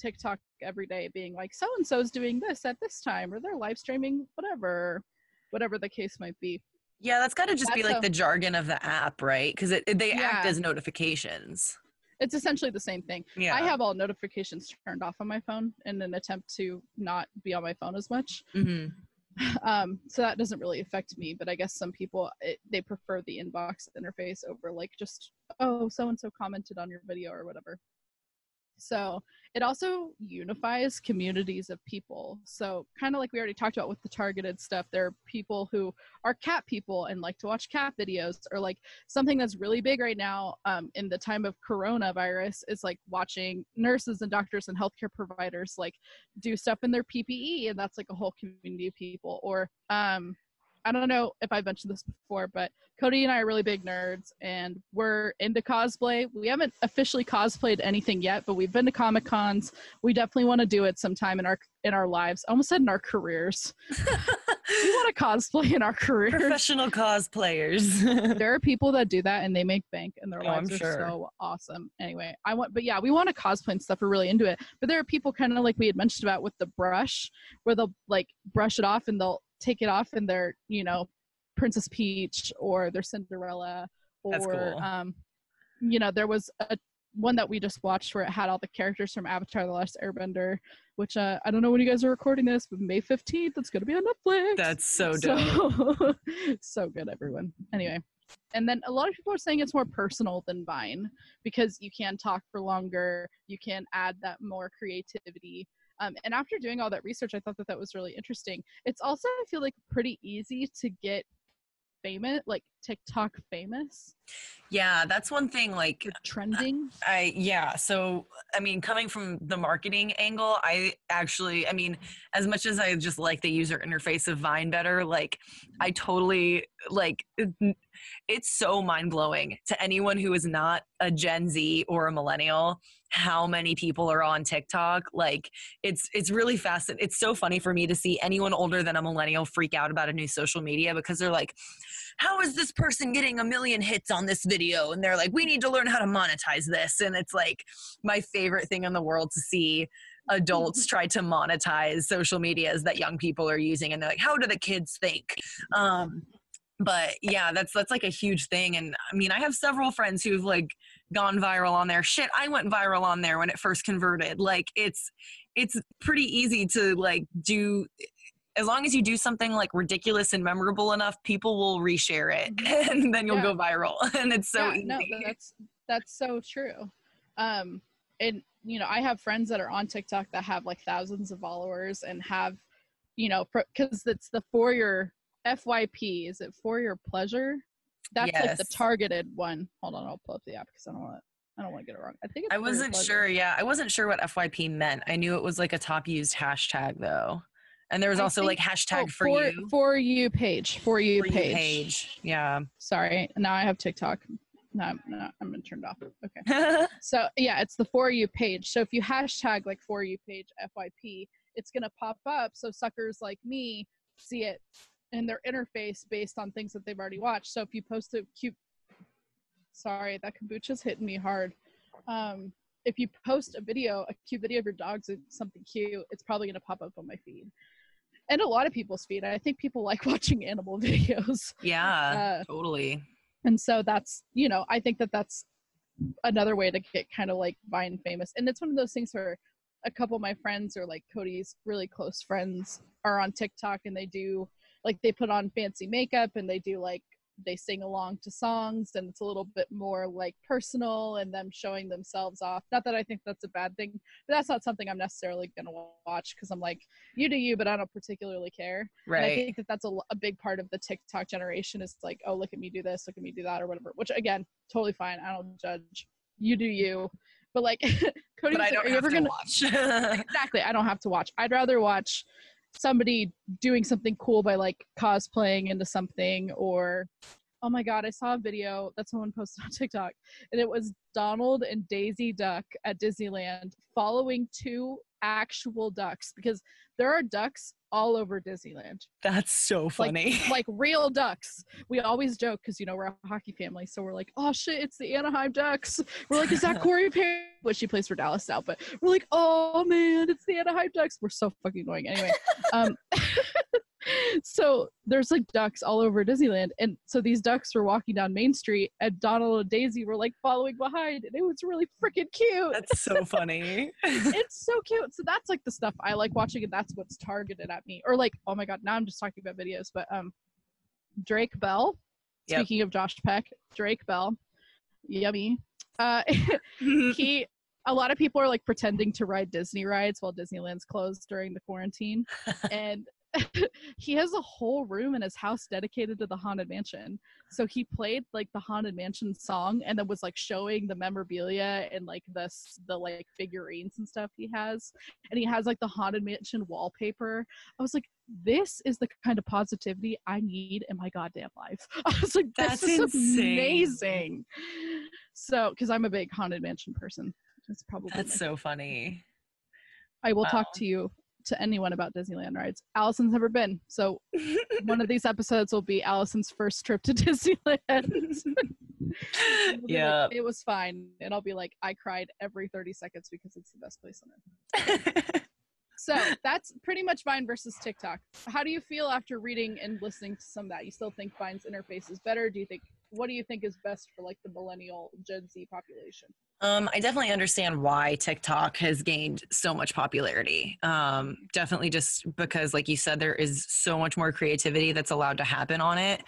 TikTok every day being like, so and so's doing this at this time, or they're live streaming, whatever, whatever the case might be. Yeah, that's got to just be like a- the jargon of the app, right? Because it, it- they act as notifications. It's essentially the same thing. Yeah. I have all notifications turned off on my phone in an attempt to not be on my phone as much. hmm um so that doesn't really affect me but i guess some people it, they prefer the inbox interface over like just oh so and so commented on your video or whatever so it also unifies communities of people so kind of like we already talked about with the targeted stuff there are people who are cat people and like to watch cat videos or like something that's really big right now um, in the time of coronavirus is like watching nurses and doctors and healthcare providers like do stuff in their PPE, and that's like a whole community of people. Or um, I don't know if I've mentioned this before, but Cody and I are really big nerds, and we're into cosplay. We haven't officially cosplayed anything yet, but we've been to comic cons. We definitely want to do it sometime in our in our lives. I almost said in our careers. [laughs] we want to cosplay in our careers. Professional cosplayers. [laughs] there are people that do that and they make bank and their Oh, I'm lives are sure. so awesome. Anyway, I want, but yeah, we want to cosplay and stuff. We're really into it. But there are people kind of like we had mentioned about with the brush, where they'll like brush it off and they'll take it off and they're you know Princess Peach or their Cinderella or cool. um, you know there was a one that we just watched where it had all the characters from Avatar: The Last Airbender, which uh, I don't know when you guys are recording this, but May fifteenth it's gonna be on Netflix. That's so dope. So, [laughs] so good, everyone. Anyway, and then a lot of people are saying it's more personal than Vine because you can talk for longer, you can add that more creativity. Um, and after doing all that research, I thought that that was really interesting. It's also, I feel like, pretty easy to get famous, like TikTok famous, yeah, that's one thing. Like, trending. I yeah. So I mean, coming from the marketing angle, I actually, I mean, as much as I just like the user interface of Vine better, like I totally like. It's so mind blowing to anyone who is not a Gen Z or a millennial how many people are on TikTok. Like it's it's really fascinating. It's so funny for me to see anyone older than a millennial freak out about a new social media because they're like, how is this person getting a million hits on this video? And they're like, we need to learn how to monetize this. And it's like my favorite thing in the world to see adults [laughs] try to monetize social medias that young people are using. And they're like, how do the kids think? Um, but yeah, that's that's like a huge thing. And I mean, I have several friends who've like gone viral on there. Shit, I went viral on there when it first converted. Like it's it's pretty easy to like do as long as you do something like ridiculous and memorable enough, people will reshare it [laughs] and then you'll Yeah. go viral. [laughs] And it's so yeah, easy. no, that's that's so true. Um, and you know, I have friends that are on TikTok that have like thousands of followers and have, you know, because it's the for your FYP. Is it for your pleasure? That's like the targeted one. Hold on, I'll pull up the app because I don't want to. I don't want to get it wrong. I think it's I wasn't sure. Yeah, I wasn't sure what FYP meant. I knew it was like a top used hashtag though, and there was I also like hashtag Oh, for, you for you page for you for you page. page. Yeah. Sorry, now I have TikTok. No, I'm, no, I'm gonna turn it off. Okay. [laughs] So yeah, it's the for you page. So if you hashtag like for you page FYP, it's gonna pop up so suckers like me see it in their interface based on things that they've already watched. So if you post a cute sorry, that kombucha's hitting me hard. Um if you post a video, a cute video of your dogs or something cute, it's probably gonna pop up on my feed. And a lot of people's feed. I think people [laughs] like watching animal [laughs] videos. yeah. Uh, totally. and so that's you know i think that that's another way to get kind of like vine famous and it's one of those things where a couple of my friends or like cody's really close friends are on tiktok and they do like they put on fancy makeup and they do like they sing along to songs and it's a little bit more like personal and them showing themselves off not that i think that's a bad thing but that's not something i'm necessarily going to watch because i'm like you do you but i don't particularly care and I think that that's a, a big part of the TikTok generation is like, oh, look at me do this, look at me do that, or whatever. Which again, totally fine. I don't judge. You do you. But like, [laughs] Cody but I don't are you have to gonna watch. [laughs] exactly? I don't have to watch. I'd rather watch somebody doing something cool by like cosplaying into something or oh my god i saw a video that someone [laughs] posted on tiktok and it was donald and daisy duck at disneyland following two actual ducks because there are ducks all over Disneyland. That's so funny. Like, [laughs] like real ducks. We always joke because you know we're a hockey family, so we're like, oh shit, it's the Anaheim Ducks. We're like, is that [laughs] Corey Perry? But she plays for Dallas now. But we're like, oh man, it's the Anaheim Ducks. We're so fucking annoying. Anyway, um, [laughs] so there's like ducks all over Disneyland, and so these ducks were walking down Main Street, and Donald and Daisy were like following behind, and it was really freaking cute. That's so [laughs] funny. it's so cute. So that's like the stuff I like watching, and that's what's targeted at me. Or like, oh my god, now I'm just talking about videos, but um, Drake Bell. Yep. Speaking of Josh Peck, Drake Bell, yummy. Uh, [laughs] he. A lot of people are like pretending to ride Disney rides while Disneyland's closed during the quarantine, [laughs] and [laughs] he has a whole room in his house dedicated to the haunted mansion. So he played like the haunted mansion song and then was like showing the memorabilia and like the s- the like figurines and stuff he has. And he has like the haunted mansion wallpaper. I was like this is the kind of positivity i need in my goddamn life. [laughs] I was like this That's amazing. So because i'm a big haunted mansion person it's probably That's so funny. I will Wow. talk to you to anyone about Disneyland rides. Allison's never been, so [laughs] one of these episodes will be Allison's first trip to [laughs] Disneyland. She'll like, yeah. it was fine, and I'll be like, I cried every thirty seconds because it's the best place on earth. [laughs] So that's pretty much Vine versus TikTok. How do you feel after reading and listening to some of that? You still think Vine's interface is better? Do you think what do you think is best for like the millennial Gen Z population? Um, I definitely understand why TikTok has gained so much popularity. Um, definitely just because, like you said, there is so much more creativity that's allowed to happen on it.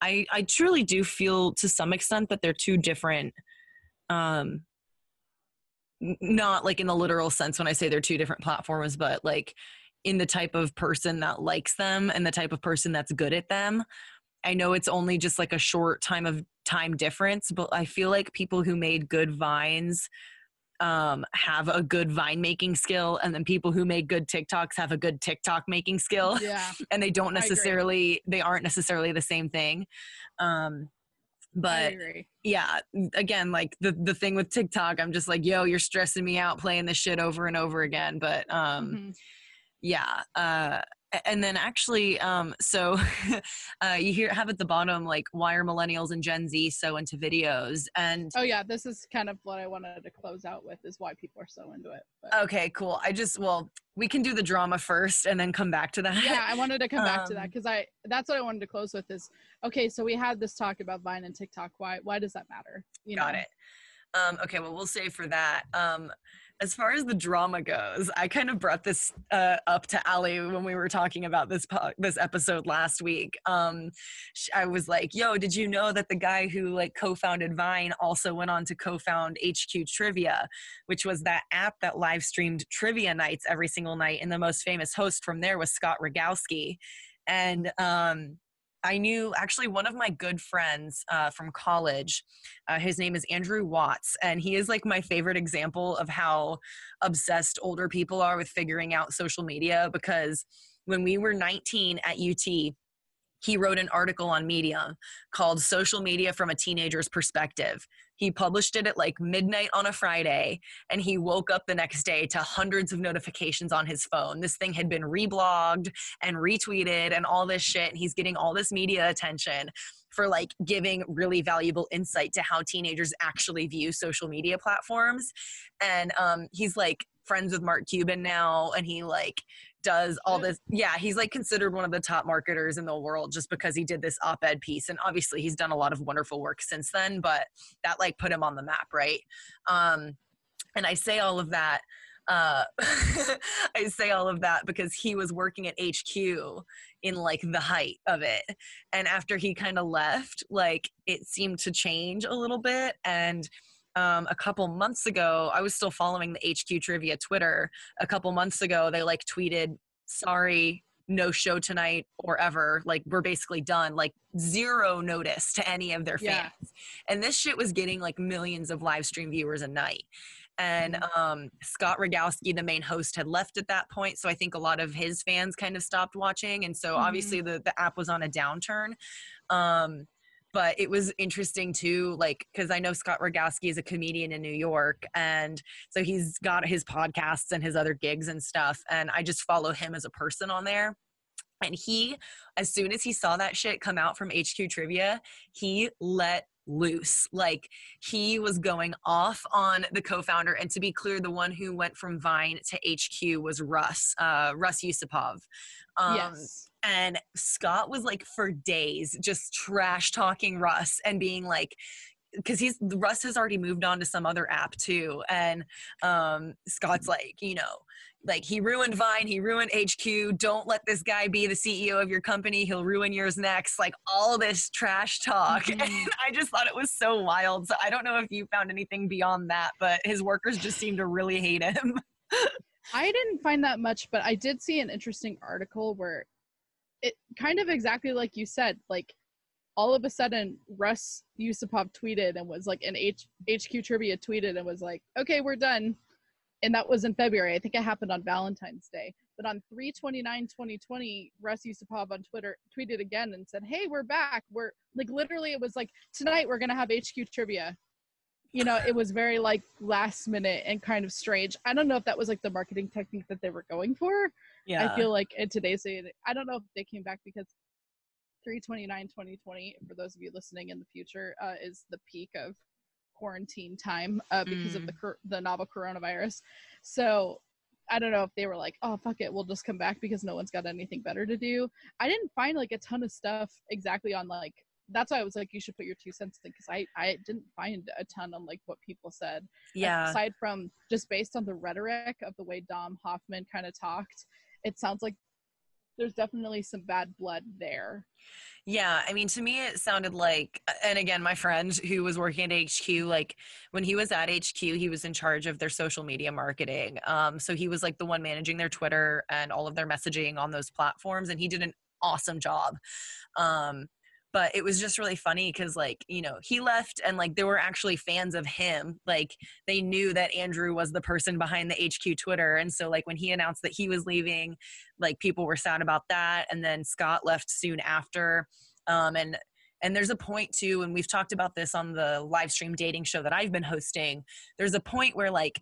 I, I truly do feel to some extent that they're two different, um, not like in the literal sense when I say they're two different platforms, but like in the type of person that likes them and the type of person that's good at them. I know it's only just like a short time of time difference, but I feel like people who made good vines um have a good vine making skill and then people who make good TikToks have a good TikTok making skill Yeah, [laughs] and they don't necessarily they aren't necessarily the same thing. Um but yeah, again, like the the thing with TikTok, I'm just like, yo, you're stressing me out playing this shit over and over again. But um Mhm. yeah uh and then actually um so [laughs] uh you hear have at the bottom like why are millennials and gen z so into videos and Oh yeah, this is kind of what I wanted to close out with is why people are so into it. But, okay cool i just well we can do the drama first and then come back to that yeah, I wanted to [laughs] come back to that Um, because I that's what I wanted to close with is okay. So we had this talk about Vine and TikTok. Why why does that matter? You got know? it um okay well we'll save for that um as far as the drama goes, I kind of brought this uh, up to Allie when we were talking about this po- this episode last week. Um, I was like, "Yo, did you know that the guy who like co-founded Vine also went on to co-found HQ Trivia, which was that app that live streamed trivia nights every single night, and the most famous host from there was Scott Rogowski." And um, I knew actually one of my good friends uh, from college. Uh, his name is Andrew Watts, and he is like my favorite example of how obsessed older people are with figuring out social media. Because when we were 19 at UT, he wrote an article on Medium called Social Media from a Teenager's Perspective. He published it at like midnight on a Friday, and he woke up the next day to hundreds of notifications on his phone. This thing had been reblogged and retweeted and all this shit, and he's getting all this media attention for like giving really valuable insight to how teenagers actually view social media platforms. And um, he's like friends with Mark Cuban now, and he like does all this. Yeah, he's like considered one of the top marketers in the world just because he did this op ed piece. And obviously, he's done a lot of wonderful work since then, but that like put him on the map, right? Um, and I say all of that. Uh, [laughs] I say all of that because he was working at HQ in like the height of it. And after he kind of left, like it seemed to change a little bit. And um, a couple months ago, I was still following the HQ Trivia Twitter. A couple months ago, they like tweeted, sorry, no show tonight or ever. Like, we're basically done. Like, zero notice to any of their Yeah. fans. And this shit was getting like millions of live stream viewers a night. And um, Scott Rogowski, the main host, had left at that point. So I think a lot of his fans kind of stopped watching. And so Mhm. obviously the, the app was on a downturn. Um, but it was interesting too, like because I know Scott Rogowski is a comedian in New York, and so he's got his podcasts and his other gigs and stuff, and I just follow him as a person on there. And he, as soon as he saw that shit come out from HQ Trivia, he let loose. Like he was going off on the co-founder. And to be clear, the one who went from Vine to HQ was Rus, uh, Rus Yusupov. Um, yes. And Scott was like for days just trash talking Rus and being like, because he's Rus has already moved on to some other app too, and um, Scott's like, you know, like he ruined Vine, he ruined HQ. Don't let this guy be the CEO of your company. He'll ruin yours next. Like all this trash talk. [laughs] Mhm. And I just thought it was so wild. So I don't know if you found anything beyond that, but his workers just seem to really hate him. [laughs] I didn't find that much, but I did see an interesting article where it kind of exactly like you said, like all of a sudden Rus Yusupov tweeted and was like an H- HQ trivia tweeted and was like, okay, we're done. And that was in February. I think it happened on Valentine's Day. But on 329 2020, Rus Yusupov on Twitter tweeted again and said, Hey, we're back. We're like literally it was like tonight we're gonna have HQ trivia you know it was very like last minute and kind of strange i don't know if that was like the marketing technique that they were going for Yeah. i feel like in today's day i don't know if they came back because 329 2020 for those of you listening in the future uh, is the peak of quarantine time uh, because of the cor- the novel coronavirus so i don't know if they were like oh fuck it we'll just come back because no one's got anything better to do i didn't find like a ton of stuff exactly on like that's why I was like, you should put your two cents in because I I didn't find a ton on like what people said. yeah. Aside from just based on the rhetoric of the way Dom Hofmann kind of talked, it sounds like there's definitely some bad blood there. Yeah, I mean, to me, it sounded like, and again, my friend who was working at HQ, like when he was at HQ, he was in charge of their social media marketing. Um, so he was like the one managing their Twitter and all of their messaging on those platforms, and he did an awesome job. Um, but it was just really funny because, like, you know, he left, and like there were actually fans of him. Like they knew that Andrew was the person behind the HQ Twitter, and so like when he announced that he was leaving, like people were sad about that and then scott left soon after um, and and there's a point too and we've talked about this on the live stream dating show that i've been hosting there's a point where like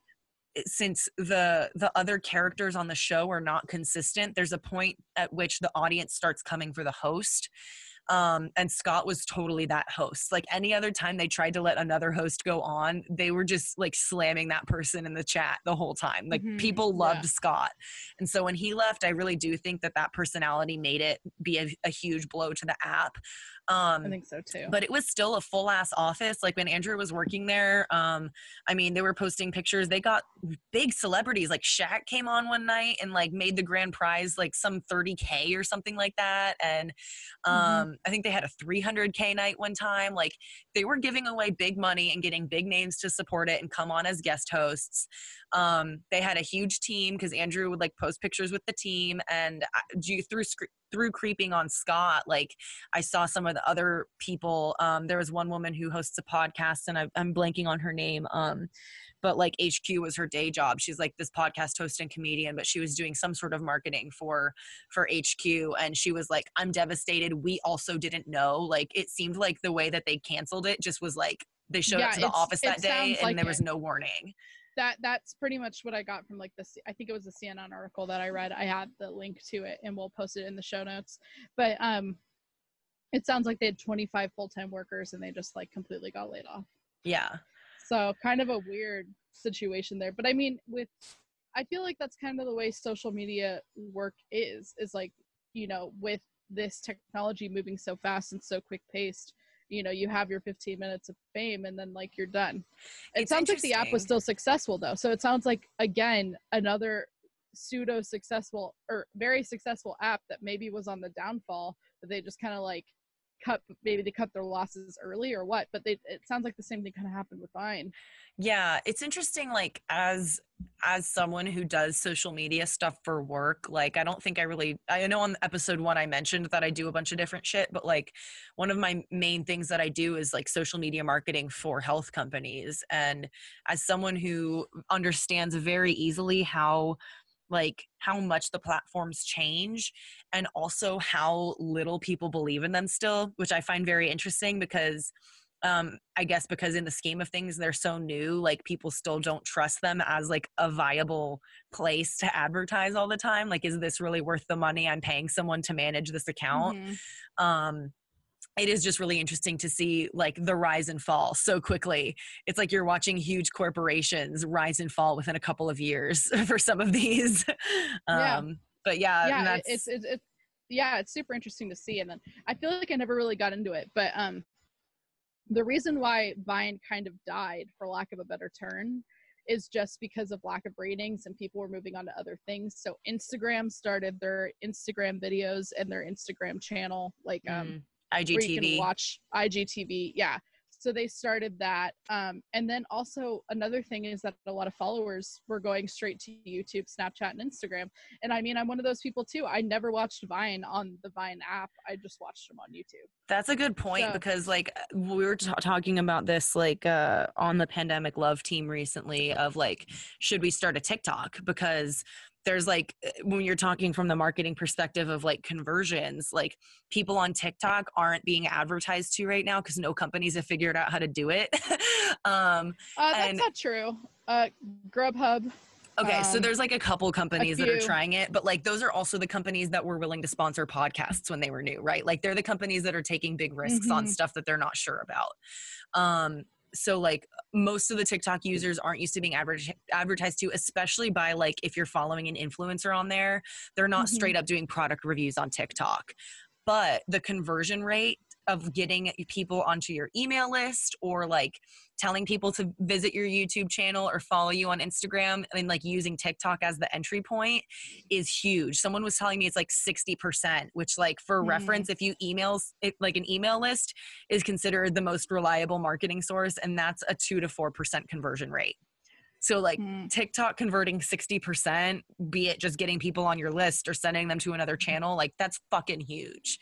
since the the other characters on the show are not consistent there's a point at which the audience starts coming for the host um, and Scott was totally that host. Like any other time they tried to let another host go on, they were just like slamming that person in the chat the whole time. Like Mhm, people loved yeah. Scott. And so when he left, I really do think that that personality made it be a, a huge blow to the app. Um, I think so too. but it was still a full ass office. Like when Andrew was working there, um, I mean, they were posting pictures. They got big celebrities. Like Shaq came on one night and like made the grand prize like some 30k or something like that. And um, Mhm. I think they had a 300k night one time. Like they were giving away big money and getting big names to support it and come on as guest hosts. Um, they had a huge team because Andrew would like post pictures with the team and I, you through through creeping on Scott, like I saw some of the other people. Um, there was one woman who hosts a podcast, and I, I'm blanking on her name. Um, but like HQ was her day job. She's like this podcast host and comedian, but she was doing some sort of marketing for for HQ, and she was like, "I'm devastated. We also didn't know. Like it seemed like the way that they canceled it just was like." They showed Yeah, up to the office that day and like there was no warning. That that's pretty much what I got from like the I think it was a CNN article that I read. I had the link to it and we'll post it in the show notes. But um it sounds like they had 25 full-time workers and they just like completely got laid off. Yeah. So kind of a weird situation there. But I mean with I feel like that's kind of the way social media work is is like, you know, with this technology moving so fast and so quick paced, you know, you have your 15 minutes of fame and then like you're done. It It's sounds like the app was still successful though. So it sounds like again another pseudo successful or very successful app that maybe was on the downfall, but they just kind of like cut maybe they cut their losses early or what. But they it sounds like the same thing kind of happened with Vine. Yeah, it's interesting like as as someone who does social media stuff for work, like I don't think I really I know on episode 1 I mentioned that I do a bunch of different shit, but like one of my main things that I do is like social media marketing for health companies and as someone who understands very easily how like how much the platforms change and also how little people believe in them still which i find very interesting because um i guess because in the scheme of things they're so new like people still don't trust them as like a viable place to advertise all the time like is this really worth the money i'm paying someone to manage this account Mhm. um it is just really interesting to see like the rise and fall so quickly it's like you're watching huge corporations rise and fall within a couple of years [laughs] for some of these [laughs] Yeah. um but yeah, yeah, it's it's it's yeah, it's super interesting to see. And then I feel like I never really got into it, but um, the reason why Vine kind of died, for lack of a better term, is just because of lack of ratings and people were moving on to other things. So Instagram started their Instagram videos and their Instagram channel, like um, mm, where you IGTV. can watch IGTV. Yeah. So they started that. Um, and then also another thing is that a lot of followers were going straight to YouTube, Snapchat, and Instagram. And I mean, I'm one of those people too. I never watched Vine on the Vine app. I just watched them on YouTube. That's a good point So- because like we were ta- talking about this like uh on the pandemic love team recently of like should we start a TikTok because there's like uh, when you're talking from the marketing perspective of like conversions like people on TikTok aren't being advertised to right now cuz no companies have figured out how to do it. [laughs] um Uh, that's And- not true. Uh, Grubhub. Okay, so Um, there's like a couple companies that are trying it, but like those are also the companies that were willing to sponsor podcasts when they were new, right? Like they're the companies that are taking big risks on Mhm. stuff that they're not sure about. Um so like most of the TikTok users aren't used to being adver- advertised to, especially by like if you're following an influencer on there, they're not Mhm. straight up doing product reviews on TikTok. But the conversion rate of getting people onto your email list or like telling people to visit your YouTube channel or follow you on Instagram and like using TikTok as the entry point is huge. Someone was telling me it's like 60%, which like for Hmm. reference, if you emails it, like an email list is considered the most reliable marketing source and that's a 2 to 4% conversion rate. So like Mm. TikTok converting 60%, be it just getting people on your list or sending them to another channel, like that's fucking huge.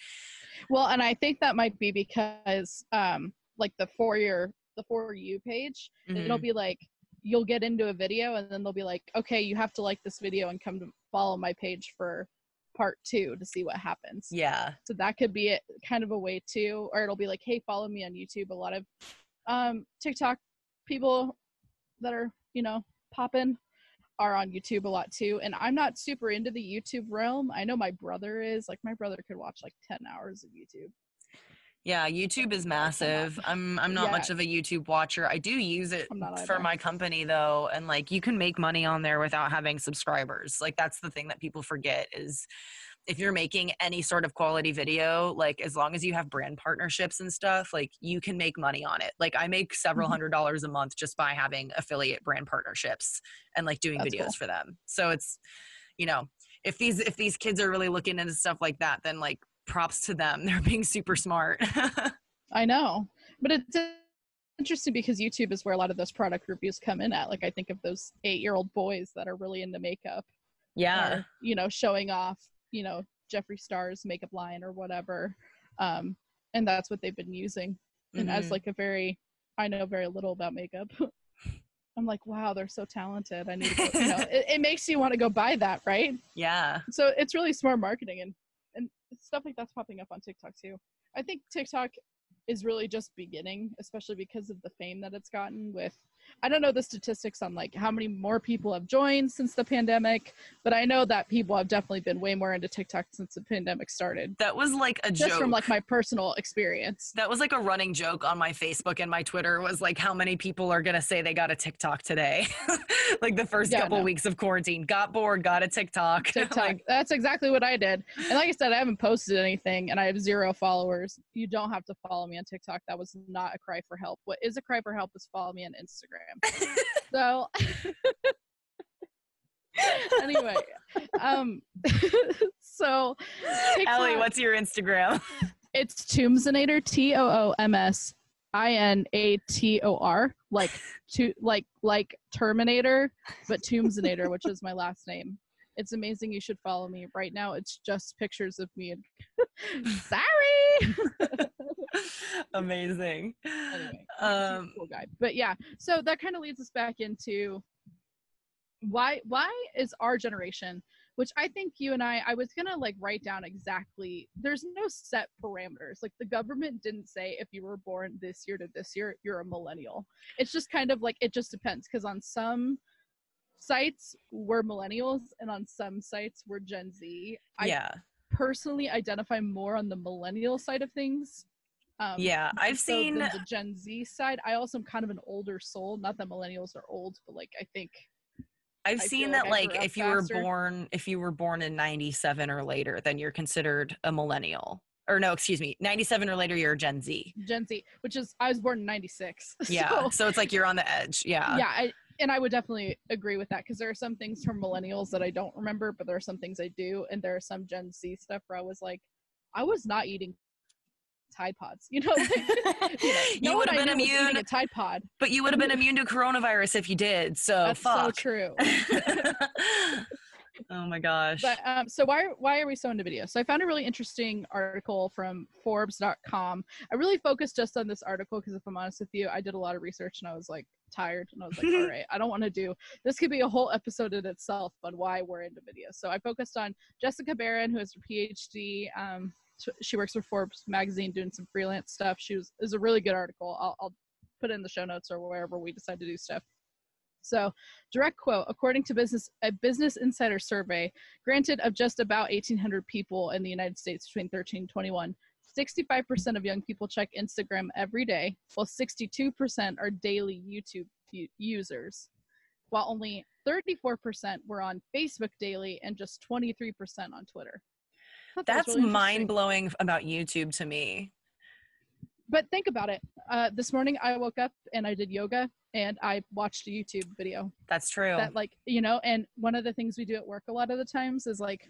Well, and I think that might be because, um, like the for your the for you page, it'll Mhm. be like you'll get into a video and then they'll be like, okay, you have to like this video and come to follow my page for part two to see what happens. Yeah. So that could be it, kind of a way too, or it'll be like, hey, follow me on YouTube. A lot of um, TikTok people that are you know popping are on YouTube a lot too. And I'm not super into the YouTube realm. I know my brother is. Like my brother could watch like 10 hours of YouTube. Yeah, YouTube is massive. I'm I'm not Yeah. much of a YouTube watcher. I do use it for my company though, and like you can make money on there without having subscribers. Like that's the thing that people forget is if you're making any sort of quality video, like as long as you have brand partnerships and stuff, like you can make money on it. Like I make several Mhm. hundred dollars a month just by having affiliate brand partnerships and like doing That's videos cool. for them. So it's you know, if these if these kids are really looking into stuff like that, then like props to them. [laughs] They're being super smart. [laughs] I know, but it's interesting because YouTube is where a lot of those product reviews come in at. Like I think of those eight-year-old boys that are really into makeup, yeah. are, you know, showing off, you know, Jeffree Star's makeup line or whatever, um, and that's what they've been using. And as Mhm. like a very, I know very little about makeup. [laughs] I'm like, wow, they're so talented. I need to, go, you know, it, it makes you want to go buy that, right? yeah. so it's really smart marketing and and stuff like that's popping up on tiktok too i think tiktok is really just beginning especially because of the fame that it's gotten with i don't know the statistics on like how many more people have joined since the pandemic but i know that people have definitely been way more into tiktok since the pandemic started That was like a joke. just joke. from like my personal experience that was like a running joke on my Facebook and my Twitter was like how many people are gonna say they got a TikTok today. [laughs] like the first Yeah, couple no. weeks of quarantine. Got bored, got a TikTok. [laughs] tiktok Like, that's exactly what i did and like i said i haven't posted anything and i have zero followers you don't have to follow me on tiktok that was not a cry for help what is a cry for help is follow me on instagram [laughs] so [laughs] anyway um [laughs] so Allie, what's your Instagram? it's toombsinator t-o-o-m-s i-n-a-t-o-r like to like like terminator but toombsinator which is my last name it's amazing you should follow me. Right now it's just pictures of me and [laughs] [laughs] sorry. [laughs] Amazing. anyway Um cool guy. But yeah so that kind of leads us back into why why is our generation which i think you and i i was gonna like write down exactly there's no set parameters. Like the government didn't say if you were born this year to this year you're a millennial. It's just kind of like it just depends because on some sites we're millennials and on some sites we're gen z i yeah. personally identify more on the millennial side of things um, Yeah. I've so seen the gen z side i also am kind of an older soul not that millennials are old but like i think I've I seen that like like if you were born if you were born in 97 or later then you're considered a millennial. Or no, excuse me, 97 or later you're a Gen Z. Gen Z, which is I was born in '96. [laughs] Yeah. So, So, it's like you're on the edge. Yeah. yeah, I, and I would definitely agree with that because there are some things from millennials that I don't remember, but there are some things I do, and there are some Gen Z stuff where I was like, I was not eating Tide Pods, [laughs] [laughs] you know. You know, you would have been immune, a Tide Pod. but you would have been immune to coronavirus if you did. So That's so true. [laughs] oh my gosh. But um, so why why are we so into video? So I found a really interesting article from Forbes.com. I really focused just on this article because if I'm honest with you, I did a lot of research and I was like tired and I was like, all [laughs] right, I don't want to do this. Could be a whole episode in itself on why we're into video. So I focused on Jessica Barron, who has a PhD. Um, she works for Forbes magazine doing some freelance stuff. She was is a really good article. I'll, I'll put it in the show notes or wherever we decide to do stuff. So, direct quote: According to business a Business Insider survey, granted of just about 1,800 people in the United States between 13 and 21, 65% of young people check Instagram every day, while 62% are daily YouTube users, while only 34% were on Facebook daily and just 23% on Twitter. I thought that was That's really mind blowing about YouTube to me. But think about it. Uh, this morning I woke up and I did yoga and I watched a YouTube video. That's true. that like you know and one of the things we do at work a lot of the times is like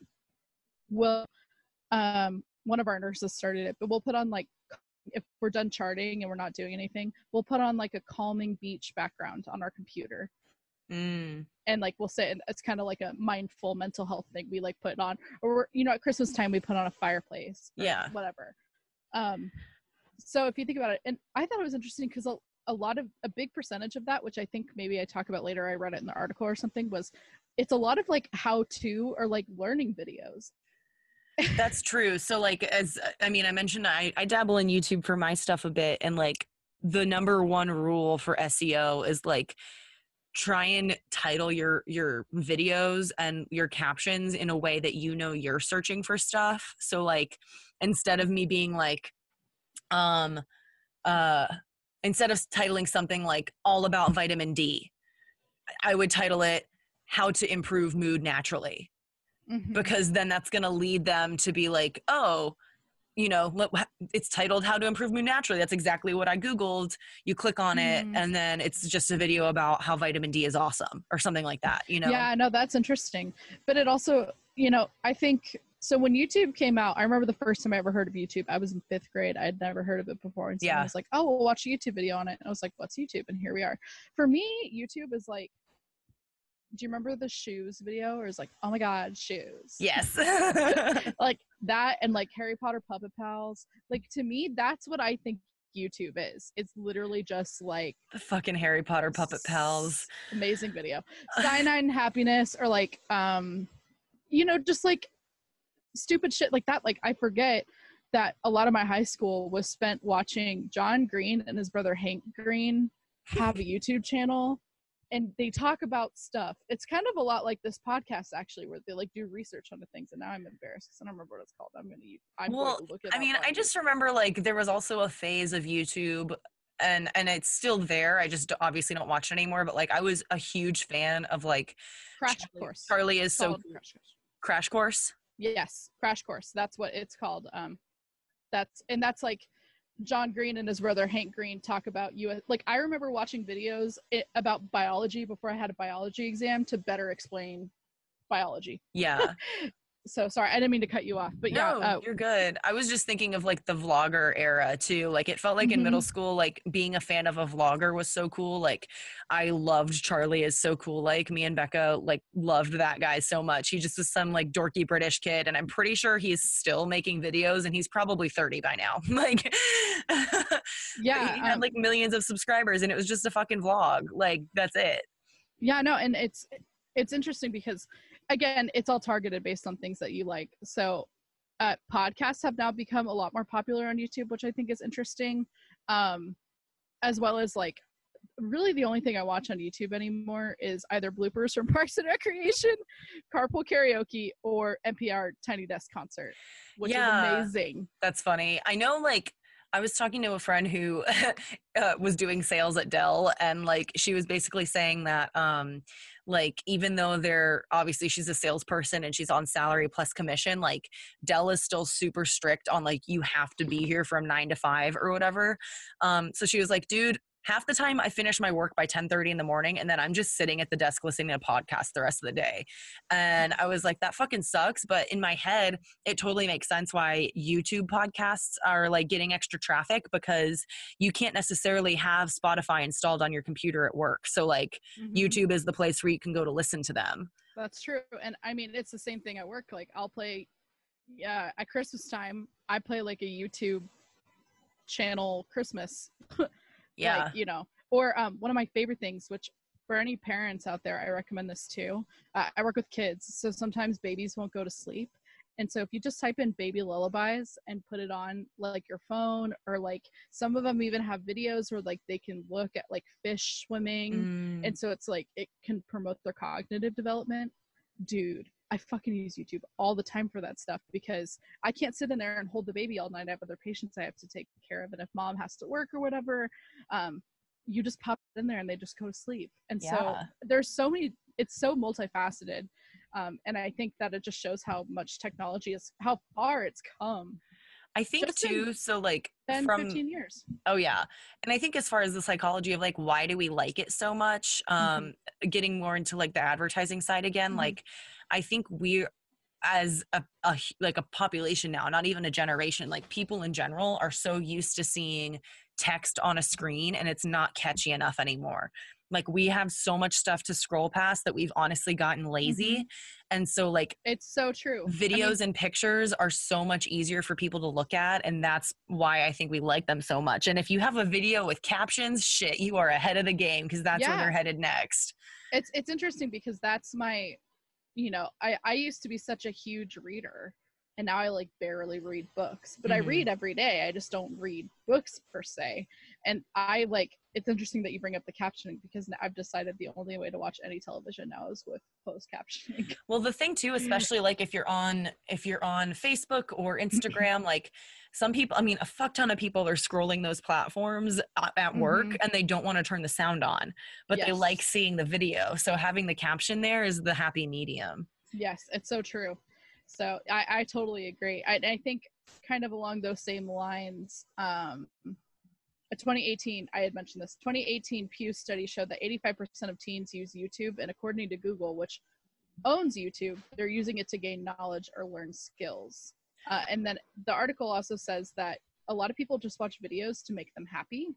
we'll um one of our nurses started it but we'll put on like if we're done charting and we're not doing anything we'll put on like a calming beach background on our computer Mm. and like we'll say it's kind of like a mindful mental health thing we like put on or we're, you know at christmas time we put on a fireplace Yeah. whatever um so if you think about it and i thought it was interesting because a, lot of a big percentage of that which i think maybe i talk about later i read it in the article or something was it's a lot of like how to or like learning videos [laughs] That's true. So like as I mean, I mentioned I, I dabble in YouTube for my stuff a bit and like the number one rule for SEO is like try and title your your videos and your captions in a way that you know you're searching for stuff. So like instead of me being like um uh instead of titling something like all about vitamin D, I would title it how to improve mood naturally Mhm. because then that's going to lead them to be like, oh, you know, it's titled How to Improve Mood Naturally. That's exactly what I Googled. You click on it, Mhm. and then it's just a video about how vitamin D is awesome or something like that, you know? yeah no that's interesting but it also you know i think so when youtube came out i remember the first time i ever heard of youtube i was in fifth grade. I had never heard of it before. And someone Yeah. was like oh we'll watch a youtube video on it. And i was like what's youtube? And here we are. For me youtube is like do you remember the shoes video? Or it's like oh my god shoes. Yes. [laughs] [laughs] like that and like harry potter puppet pals. Like to me that's what i think youtube is. It's literally just like the fucking Harry Potter puppet pals. amazing video. [laughs] Cyanide and happiness or like um you know just like stupid shit like that like i forget that a lot of my high school was spent watching john green and his brother hank green have a youtube channel and they talk about stuff it's kind of a lot like this podcast actually where they like do research onto things and now i'm embarrassed because i don't remember what it's called i'm gonna i'm Well, going to look it I mean, I just remember like there was also a phase of YouTube and and it's still there. I just obviously don't watch it anymore, but like I was a huge fan of like crash Charlie- course Charlie is so Crash Course. Crash Course. Yes, Crash Course. That's what it's called. Um, that's and that's like John Green and his brother Hank Green talk about you. Like I remember watching videos i about biology before I had a biology exam to better explain biology. Yeah. [laughs] So sorry, I didn't mean to cut you off, but yeah, no, uh, you're good. I was just thinking of like the vlogger era too. Like it felt like in middle Mhm. school, like being a fan of a vlogger was so cool. Like I loved Charlie is so cool. Like me and Becca like loved that guy so much. He just was some like dorky British kid, and I'm pretty sure he's still making videos, and he's probably 30 by now. [laughs] like [laughs] yeah, he had um, like millions of subscribers, and it was just a fucking vlog. Like that's it. yeah, no, and it's it's interesting because again it's all targeted based on things that you like so uh, podcasts have now become a lot more popular on youtube which i think is interesting um, as well as like really the only thing i watch on youtube anymore is either bloopers from [laughs] parks and recreation carpool karaoke or npr tiny desk concert which Yeah. is amazing That's funny. I know, like, I was talking to a friend who [laughs] uh, was doing sales at Dell, and like, she was basically saying that, um, like, even though they're obviously she's a salesperson and she's on salary plus commission, like, Dell is still super strict on like, you have to be here from nine to five or whatever. Um, so she was like, dude, half the time I finish my work by 10:30 in the morning, and then I'm just sitting at the desk listening to a podcast the rest of the day. And I was like, that fucking sucks. But in my head, it totally makes sense why YouTube podcasts are like getting extra traffic because you can't necessarily have Spotify installed on your computer at work. So like Mhm. YouTube is the place where you can go to listen to them. That's true. And I mean, it's the same thing at work. Like, I'll play, yeah, at Christmas time, I play like a YouTube channel Christmas. [laughs] Yeah. Like, you know, or um, one of my favorite things, which for any parents out there, I recommend this too. Uh, I work with kids. So sometimes babies won't go to sleep. And so if you just type in baby lullabies and put it on like your phone, or like some of them even have videos where like they can look at like fish swimming Mm. and so it's like it can promote their cognitive development dude i fucking use youtube all the time for that stuff because i can't sit in there and hold the baby all night. I have other patients i have to take care of and if mom has to work or whatever um, you just pop in there and they just go to sleep. And so there's so many it's so multifaceted um, and i think that it just shows how much technology is how far it's come. I think just in too, so like 10 from 15 years Oh yeah. And I think as far as the psychology of like why do we like it so much, um getting more into like the advertising side again, Mhm. like I think we as a, a like a population now, not even a generation, like people in general are so used to seeing text on a screen and it's not catchy enough anymore. Like we have so much stuff to scroll past that we've honestly gotten lazy. And so like it's so true I mean, videos and pictures are so much easier for people to look at and that's why i think we like them so much and if you have a video with captions shit you are ahead of the game because that's where Yeah. they're headed next it's it's interesting because that's my you know i i used to be such a huge reader and now i like barely read books but i Mhm. read every day i just don't read books per se and i like it's interesting that you bring up the captioning because i've decided the only way to watch any television now is with closed captioning. [laughs] Well the thing too especially like if you're on if you're on facebook or instagram [laughs] like some people i mean a fuck ton of people are scrolling those platforms at work Mhm. and they don't want to turn the sound on but they like seeing the video. So having the caption there is the happy medium. Yes it's so true. So i i totally agree. I, I think kind of along those same lines um a 2018 i had mentioned this 2018 pew study showed that 85% of teens use youtube and according to google which owns youtube they're using it to gain knowledge or learn skills. Uh, and then the article also says that a lot of people just watch videos to make them happy.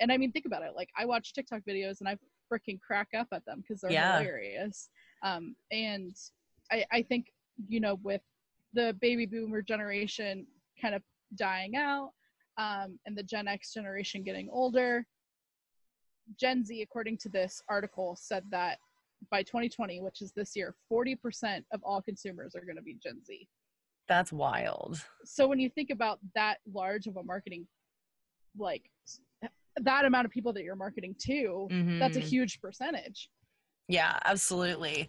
And i mean think about it like i watch tiktok videos and i freaking crack up at them because they're Yeah. hilarious. Um, and I, I think you know with the baby boomer generation kind of dying out um, and the gen x generation getting older gen z according to this article said that by 2020 which is this year 40% of all consumers are going to be gen z that's wild so when you think about that large of a marketing like that amount of people that you're marketing to that's a Mhm. huge percentage Yeah, absolutely.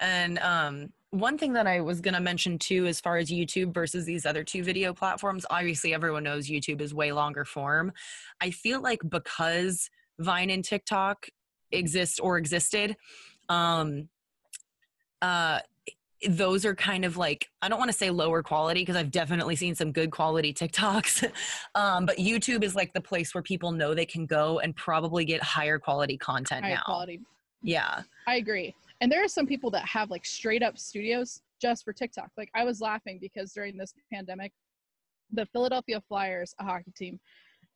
And um, one thing that I was going to mention too, as far as YouTube versus these other two video platforms, obviously everyone knows YouTube is way longer form. I feel like because Vine and TikTok exist or existed, um, uh, those are kind of like I don't want to say lower quality because I've definitely seen some good quality TikToks, [laughs] um, but YouTube is like the place where people know they can go and probably get higher quality content high now. quality Yeah. I agree. And there are some people that have like straight up studios just for TikTok. Like I was laughing because during this pandemic, the Philadelphia Flyers, a hockey team,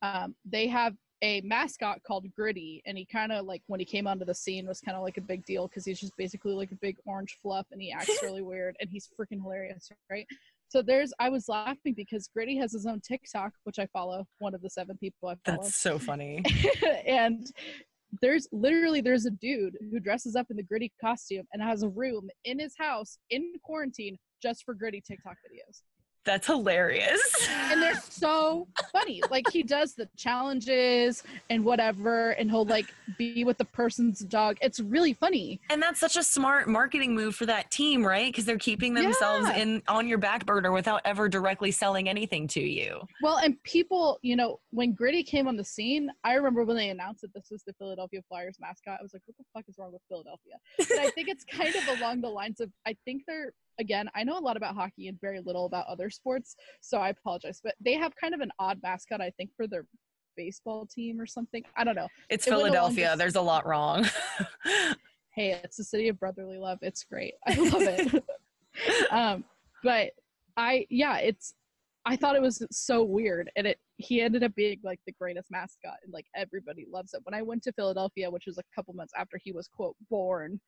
um, they have a mascot called Gritty, and he kind of like when he came onto the scene was kind of like a big deal because he's just basically like a big orange fluff, and he acts [laughs] really weird, and he's freaking hilarious, right? So there's, I was laughing because Gritty has his own TikTok, which I follow, one of the seven people I follow That's so funny. [laughs] and there's literally there's a dude who dresses up in the gritty costume and has a room in his house in quarantine just for gritty TikTok videos. That's hilarious. And they're so funny. Like he does the challenges and whatever, and he'll like be with the person's dog. It's really funny. And that's such a smart marketing move for that team, right? Because they're keeping themselves Yeah. in on your back burner without ever directly selling anything to you. Well, and people, you know, when Gritty came on the scene, I remember when they announced that this was the Philadelphia Flyers mascot. I was like, what the fuck is wrong with Philadelphia? But I think it's kind of along the lines of I think they're again, I know a lot about hockey and very little about other sports, so I apologize. But they have kind of an odd mascot, I think, for their baseball team or something. I don't know. It's It Philadelphia. There's a lot wrong. [laughs] Hey, it's the city of brotherly love. It's great. I love it. [laughs] um, but I yeah, it's I thought it was so weird and it he ended up being like the greatest mascot and like everybody loves it. When I went to Philadelphia, which was a couple months after he was quote born,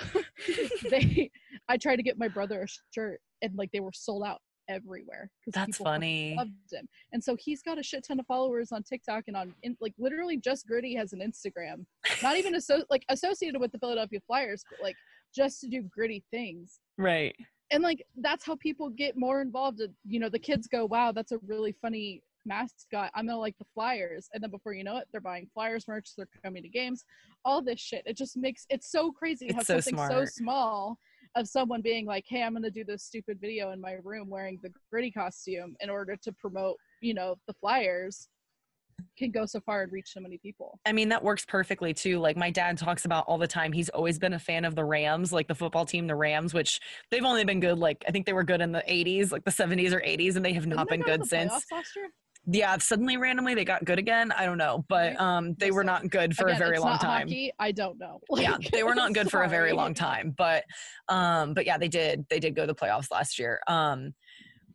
[laughs] they I tried to get my brother a shirt and like they were sold out everywhere That's funny. loved him and so he's got a shit ton of followers on tiktok and on in, like literally just gritty has an instagram not even [laughs] asso- like associated with the philadelphia flyers but like just to do gritty things right. and like that's how people get more involved you know the kids go wow that's a really funny mascot i'm gonna like the flyers and then before you know it they're buying flyers merch they're coming to games all this shit it just makes it's so crazy how so something so small of someone being like hey i'm gonna do this stupid video in my room wearing the gritty costume in order to promote you know the flyers can go so far and reach so many people I mean, that works perfectly too. Like my dad talks about all the time. He's always been a fan of the Rams, like the football team, the Rams, which they've only been good. Like I think they were good in the 80s, like the 70s or 80s, and they have Didn't they been good since. last year? Yeah, suddenly randomly they got good again. I don't know, but um, they were not good for Again, a very long time. hockey, i don't know [laughs] yeah they were not good for a very long time but um but yeah they did they did go to the playoffs last year um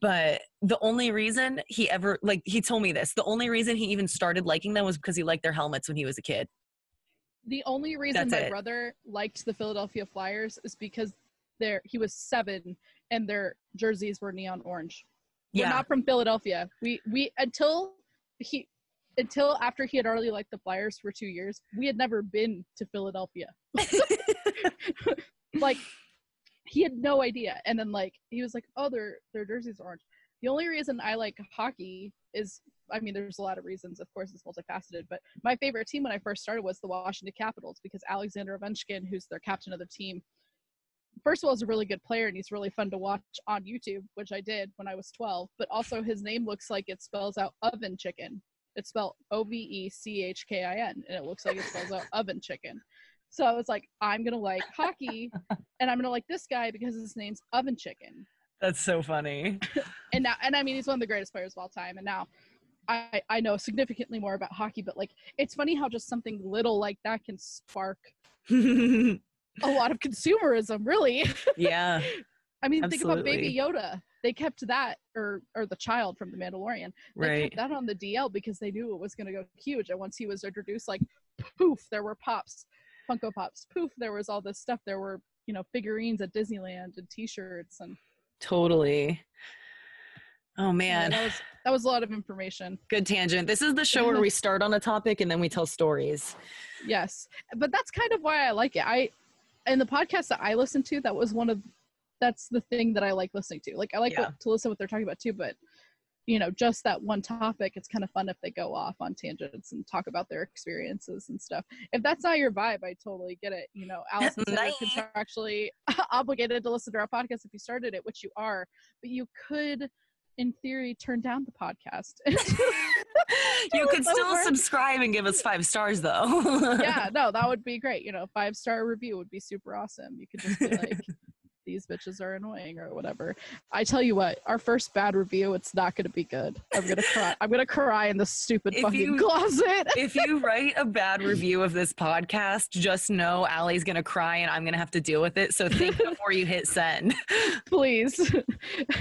but the only reason he ever like he told me this the only reason he even started liking them was because he liked their helmets when he was a kid The only reason That's my it. brother liked the Philadelphia Flyers is because they're he was seven and their jerseys were neon orange. We're not from Philadelphia. We we until he until after he had already liked the Flyers for two years, we had never been to Philadelphia. [laughs] like he had no idea. And then like he was like, Oh, their their jerseys are orange. The only reason I like hockey is I mean, there's a lot of reasons, of course, it's multifaceted, but my favorite team when I first started was the Washington Capitals because Alexander Ovechkin, who's their captain of the team, first of all, is a really good player and he's really fun to watch on YouTube, which I did when I was 12. But also, his name looks like it spells out oven chicken. It's spelled O V E C H K I N, and it looks like it spells out oven chicken. So I was like, I'm gonna like hockey, [laughs] and I'm gonna like this guy because his name's Oven Chicken. that's so funny [laughs] And now, and I mean, he's one of the greatest players of all time. And now, I I know significantly more about hockey, but like, it's funny how just something little like that can spark [laughs] a lot of consumerism. Really, yeah [laughs] I mean, think about Baby Yoda. They kept that, or or the child from The Mandalorian. They right kept that on the DL because they knew it was going to go huge. And once he was introduced, like poof, there were pops, Funko Pops. Poof, there was all this stuff. There were you know figurines at Disneyland and T-shirts and totally oh yeah, man that was that was a lot of information. good tangent this is the show where [laughs] we start on a topic and then we tell stories Yes, but that's kind of why I like it. I and the podcast that I listen to, that was one of that's the thing that I like listening to. Like I like Yeah. what, to listen what they're talking about too, but you know, just that one topic, it's kind of fun if they go off on tangents and talk about their experiences and stuff. If that's not your vibe, I totally get it. You know, Allison said Nice. contractually [laughs] obligated to listen to our podcast if you started it, which you are, but you could, in theory, turn down the podcast. [laughs] you could still subscribe and give us five stars though yeah, [laughs] no, that would be great. You know, five star review would be super awesome. You could just be like, [laughs] these bitches are annoying or whatever. I tell you what, our first bad review, it's not gonna be good. I'm gonna cry. I'm gonna cry in the stupid If fucking you- closet. [laughs] if you write a bad review of this podcast, just know Allie's gonna cry and I'm gonna have to deal with it. So think [laughs] before you hit send. [laughs] Please.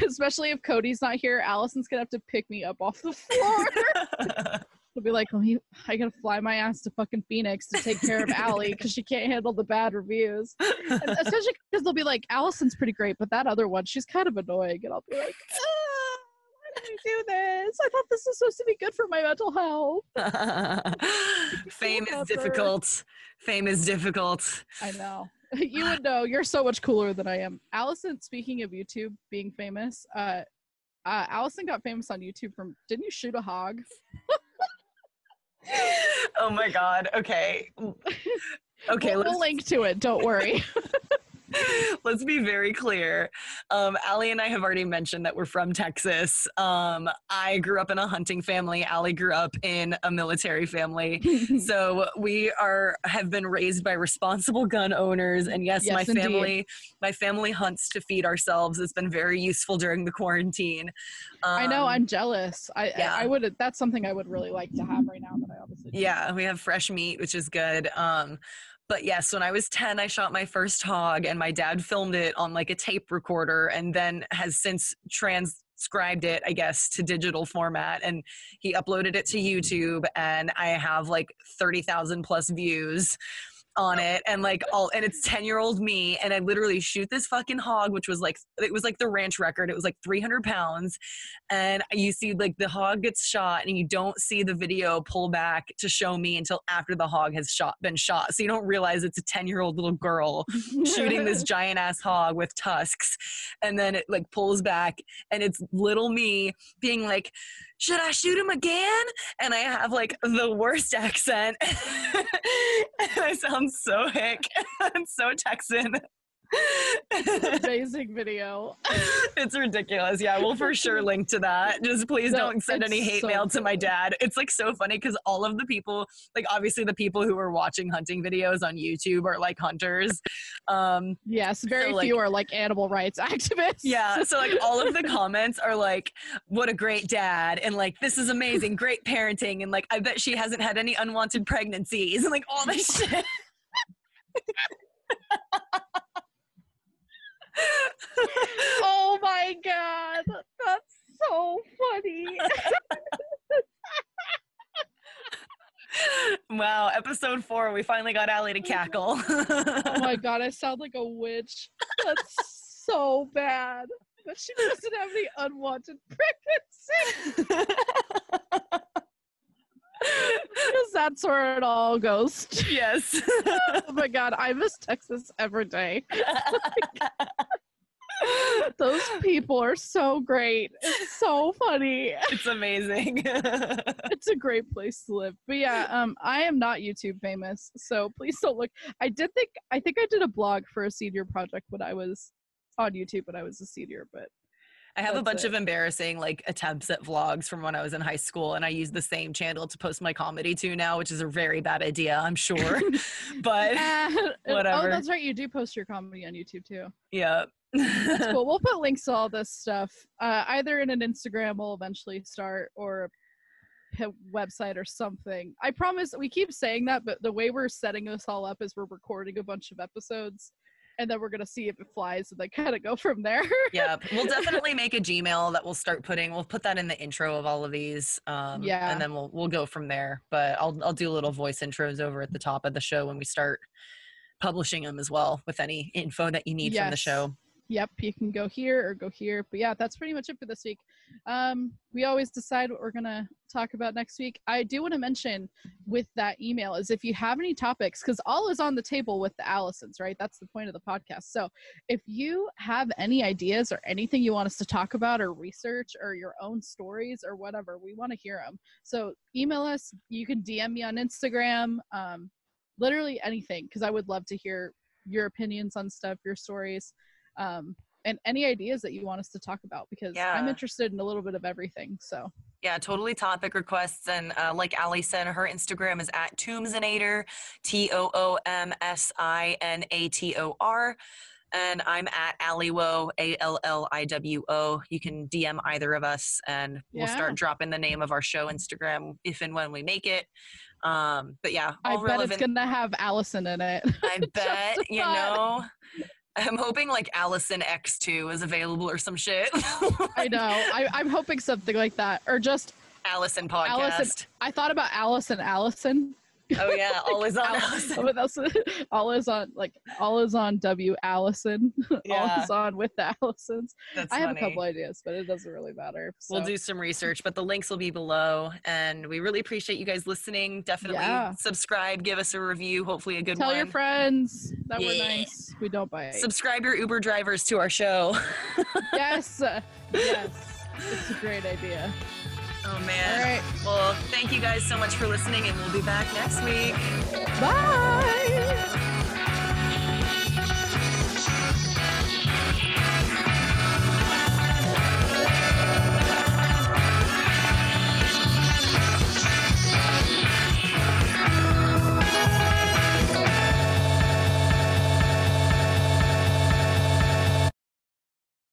Especially if Cody's not here, Allison's gonna have to pick me up off the floor. She'll be like, oh, he, I gotta fly my ass to fucking Phoenix to take care of Allie because she can't handle the bad reviews. And [laughs] especially because they'll be like, Allison's pretty great, but that other one, she's kind of annoying. And I'll be like, [laughs] ah, why did I do this? I thought this was supposed to be good for my mental health. [laughs] Fame is difficult. Fame is difficult. I know. You would know. You're so much cooler than I am. Allison, speaking of YouTube being famous, uh, uh Allison got famous on YouTube from didn't you shoot a hog? Oh my god. Okay. [laughs] Okay, we'll, link to it. Don't worry. [laughs] [laughs] let's be very clear. Um, Allie and I have already mentioned that we're from Texas. Um, I grew up in a hunting family. Allie grew up in a military family. [laughs] so we are have been raised by responsible gun owners. And yes, Yes, my indeed. family my family hunts to feed ourselves. It's been very useful during the quarantine. I know. Um, I'm jealous. I yeah. I, I would. That's something I would really like to have right now. That I obviously. Yeah, we have fresh meat, which is good. Um, but yes, when I was 10, I shot my first hog, and my dad filmed it on like a tape recorder and then has since transcribed it, I guess, to digital format. And he uploaded it to YouTube, and I have like 30,000 plus views on it and like all and it's 10 year old me and i literally shoot this fucking hog which was like it was like the ranch record. It was like 300 pounds and you see like the hog gets shot and you don't see the video pull back to show me until after the hog has shot been shot. So you don't realize it's a 10 year old little girl shooting this [laughs] giant ass hog with tusks and then it like pulls back and it's little me being like should i shoot him again? And i have like the worst accent. [laughs] And i sound so hick. [laughs] And so texan [laughs] Amazing video. it's ridiculous. Yeah, we'll for sure [laughs] link to that. Just please No, don't send any hate so mail to my dad. It's like so funny because all of the people, like obviously the people who are watching hunting videos on YouTube are like hunters. Um, Yes, very like- few are like animal rights activists. yeah, so like all of the [laughs] comments are like, "What a great dad," and like, "This is amazing, great parenting," and like, "I bet she hasn't had any unwanted pregnancies," and like all this shit. [laughs] oh my god, that's so funny. [laughs] wow, episode four, we finally got Allie to cackle. oh my [laughs] god, I sound like a witch. That's so bad. But she doesn't have any unwanted pregnancy. Because that's where it all goes. yes. [laughs] Oh my god, I miss Texas every day. [laughs] Those people are so great. It's so funny. it's amazing. [laughs] It's a great place to live. But yeah, um, I am not YouTube famous, so please don't look. I did think I think I did a blog for a senior project when I was on YouTube when I was a senior, but I have a bunch it. of embarrassing like attempts at vlogs from when I was in high school, and I use the same channel to post my comedy to now, which is a very bad idea, I'm sure. [laughs] but Ah, [laughs] oh, that's right. You do post your comedy on YouTube too. yeah. That's cool. [laughs] We'll put links to all this stuff uh, either in an Instagram we'll eventually start or a website or something. I promise we keep saying that, but the way we're setting this all up is we're recording a bunch of episodes and then we're gonna see if it flies and then kind of go from there. [laughs] yeah, we'll definitely make a Gmail that we'll start putting. We'll put that in the intro of all of these, um, Yeah. and then we'll we'll go from there. But I'll I'll do little voice intros over at the top of the show when we start publishing them as well with any info that you need from the show. yep, you can go here or go here. But yeah, that's pretty much it for this week. Um, we always decide what we're gonna talk about next week. I do want to mention with that email is if you have any topics, because all is on the table with the Allisons, right? That's the point of the podcast. So if you have any ideas or anything you want us to talk about or research or your own stories or whatever, we want to hear them. So email us. You can DM me on Instagram. Um, literally anything, because I would love to hear your opinions on stuff, your stories um, and any ideas that you want us to talk about because I'm interested in a little bit of everything. So Yeah, totally topic requests. And uh, like Allie said, her Instagram is at Toombsinator, T O O M S I N A T O R. And I'm at Alliwo, A L L I W O. You can DM either of us and we'll Yeah. start dropping the name of our show Instagram if and when we make it. Um, but yeah, I bet relevant. it's gonna have Allison in it. I [laughs] bet, you know. I'm hoping like Allison X2 is available or some shit. [laughs] I know. I, I'm hoping something like that, or just Allison podcast. Allison- I thought about Allison Allison Oh yeah, all is on Allison. us, [laughs] all is on like all is on W Allison. [laughs] all is on with the Allisons. That's I have funny. a couple ideas, but it doesn't really matter. We'll do some research, but the links will be below. And we really appreciate you guys listening. Definitely Yeah. subscribe, give us a review, hopefully a good Tell one. your friends that we're nice. We don't bite. subscribe your Uber drivers to our show. [laughs] yes, yes, it's a great idea. Oh man. right, Well, thank you guys so much for listening, and we'll be back next week. bye.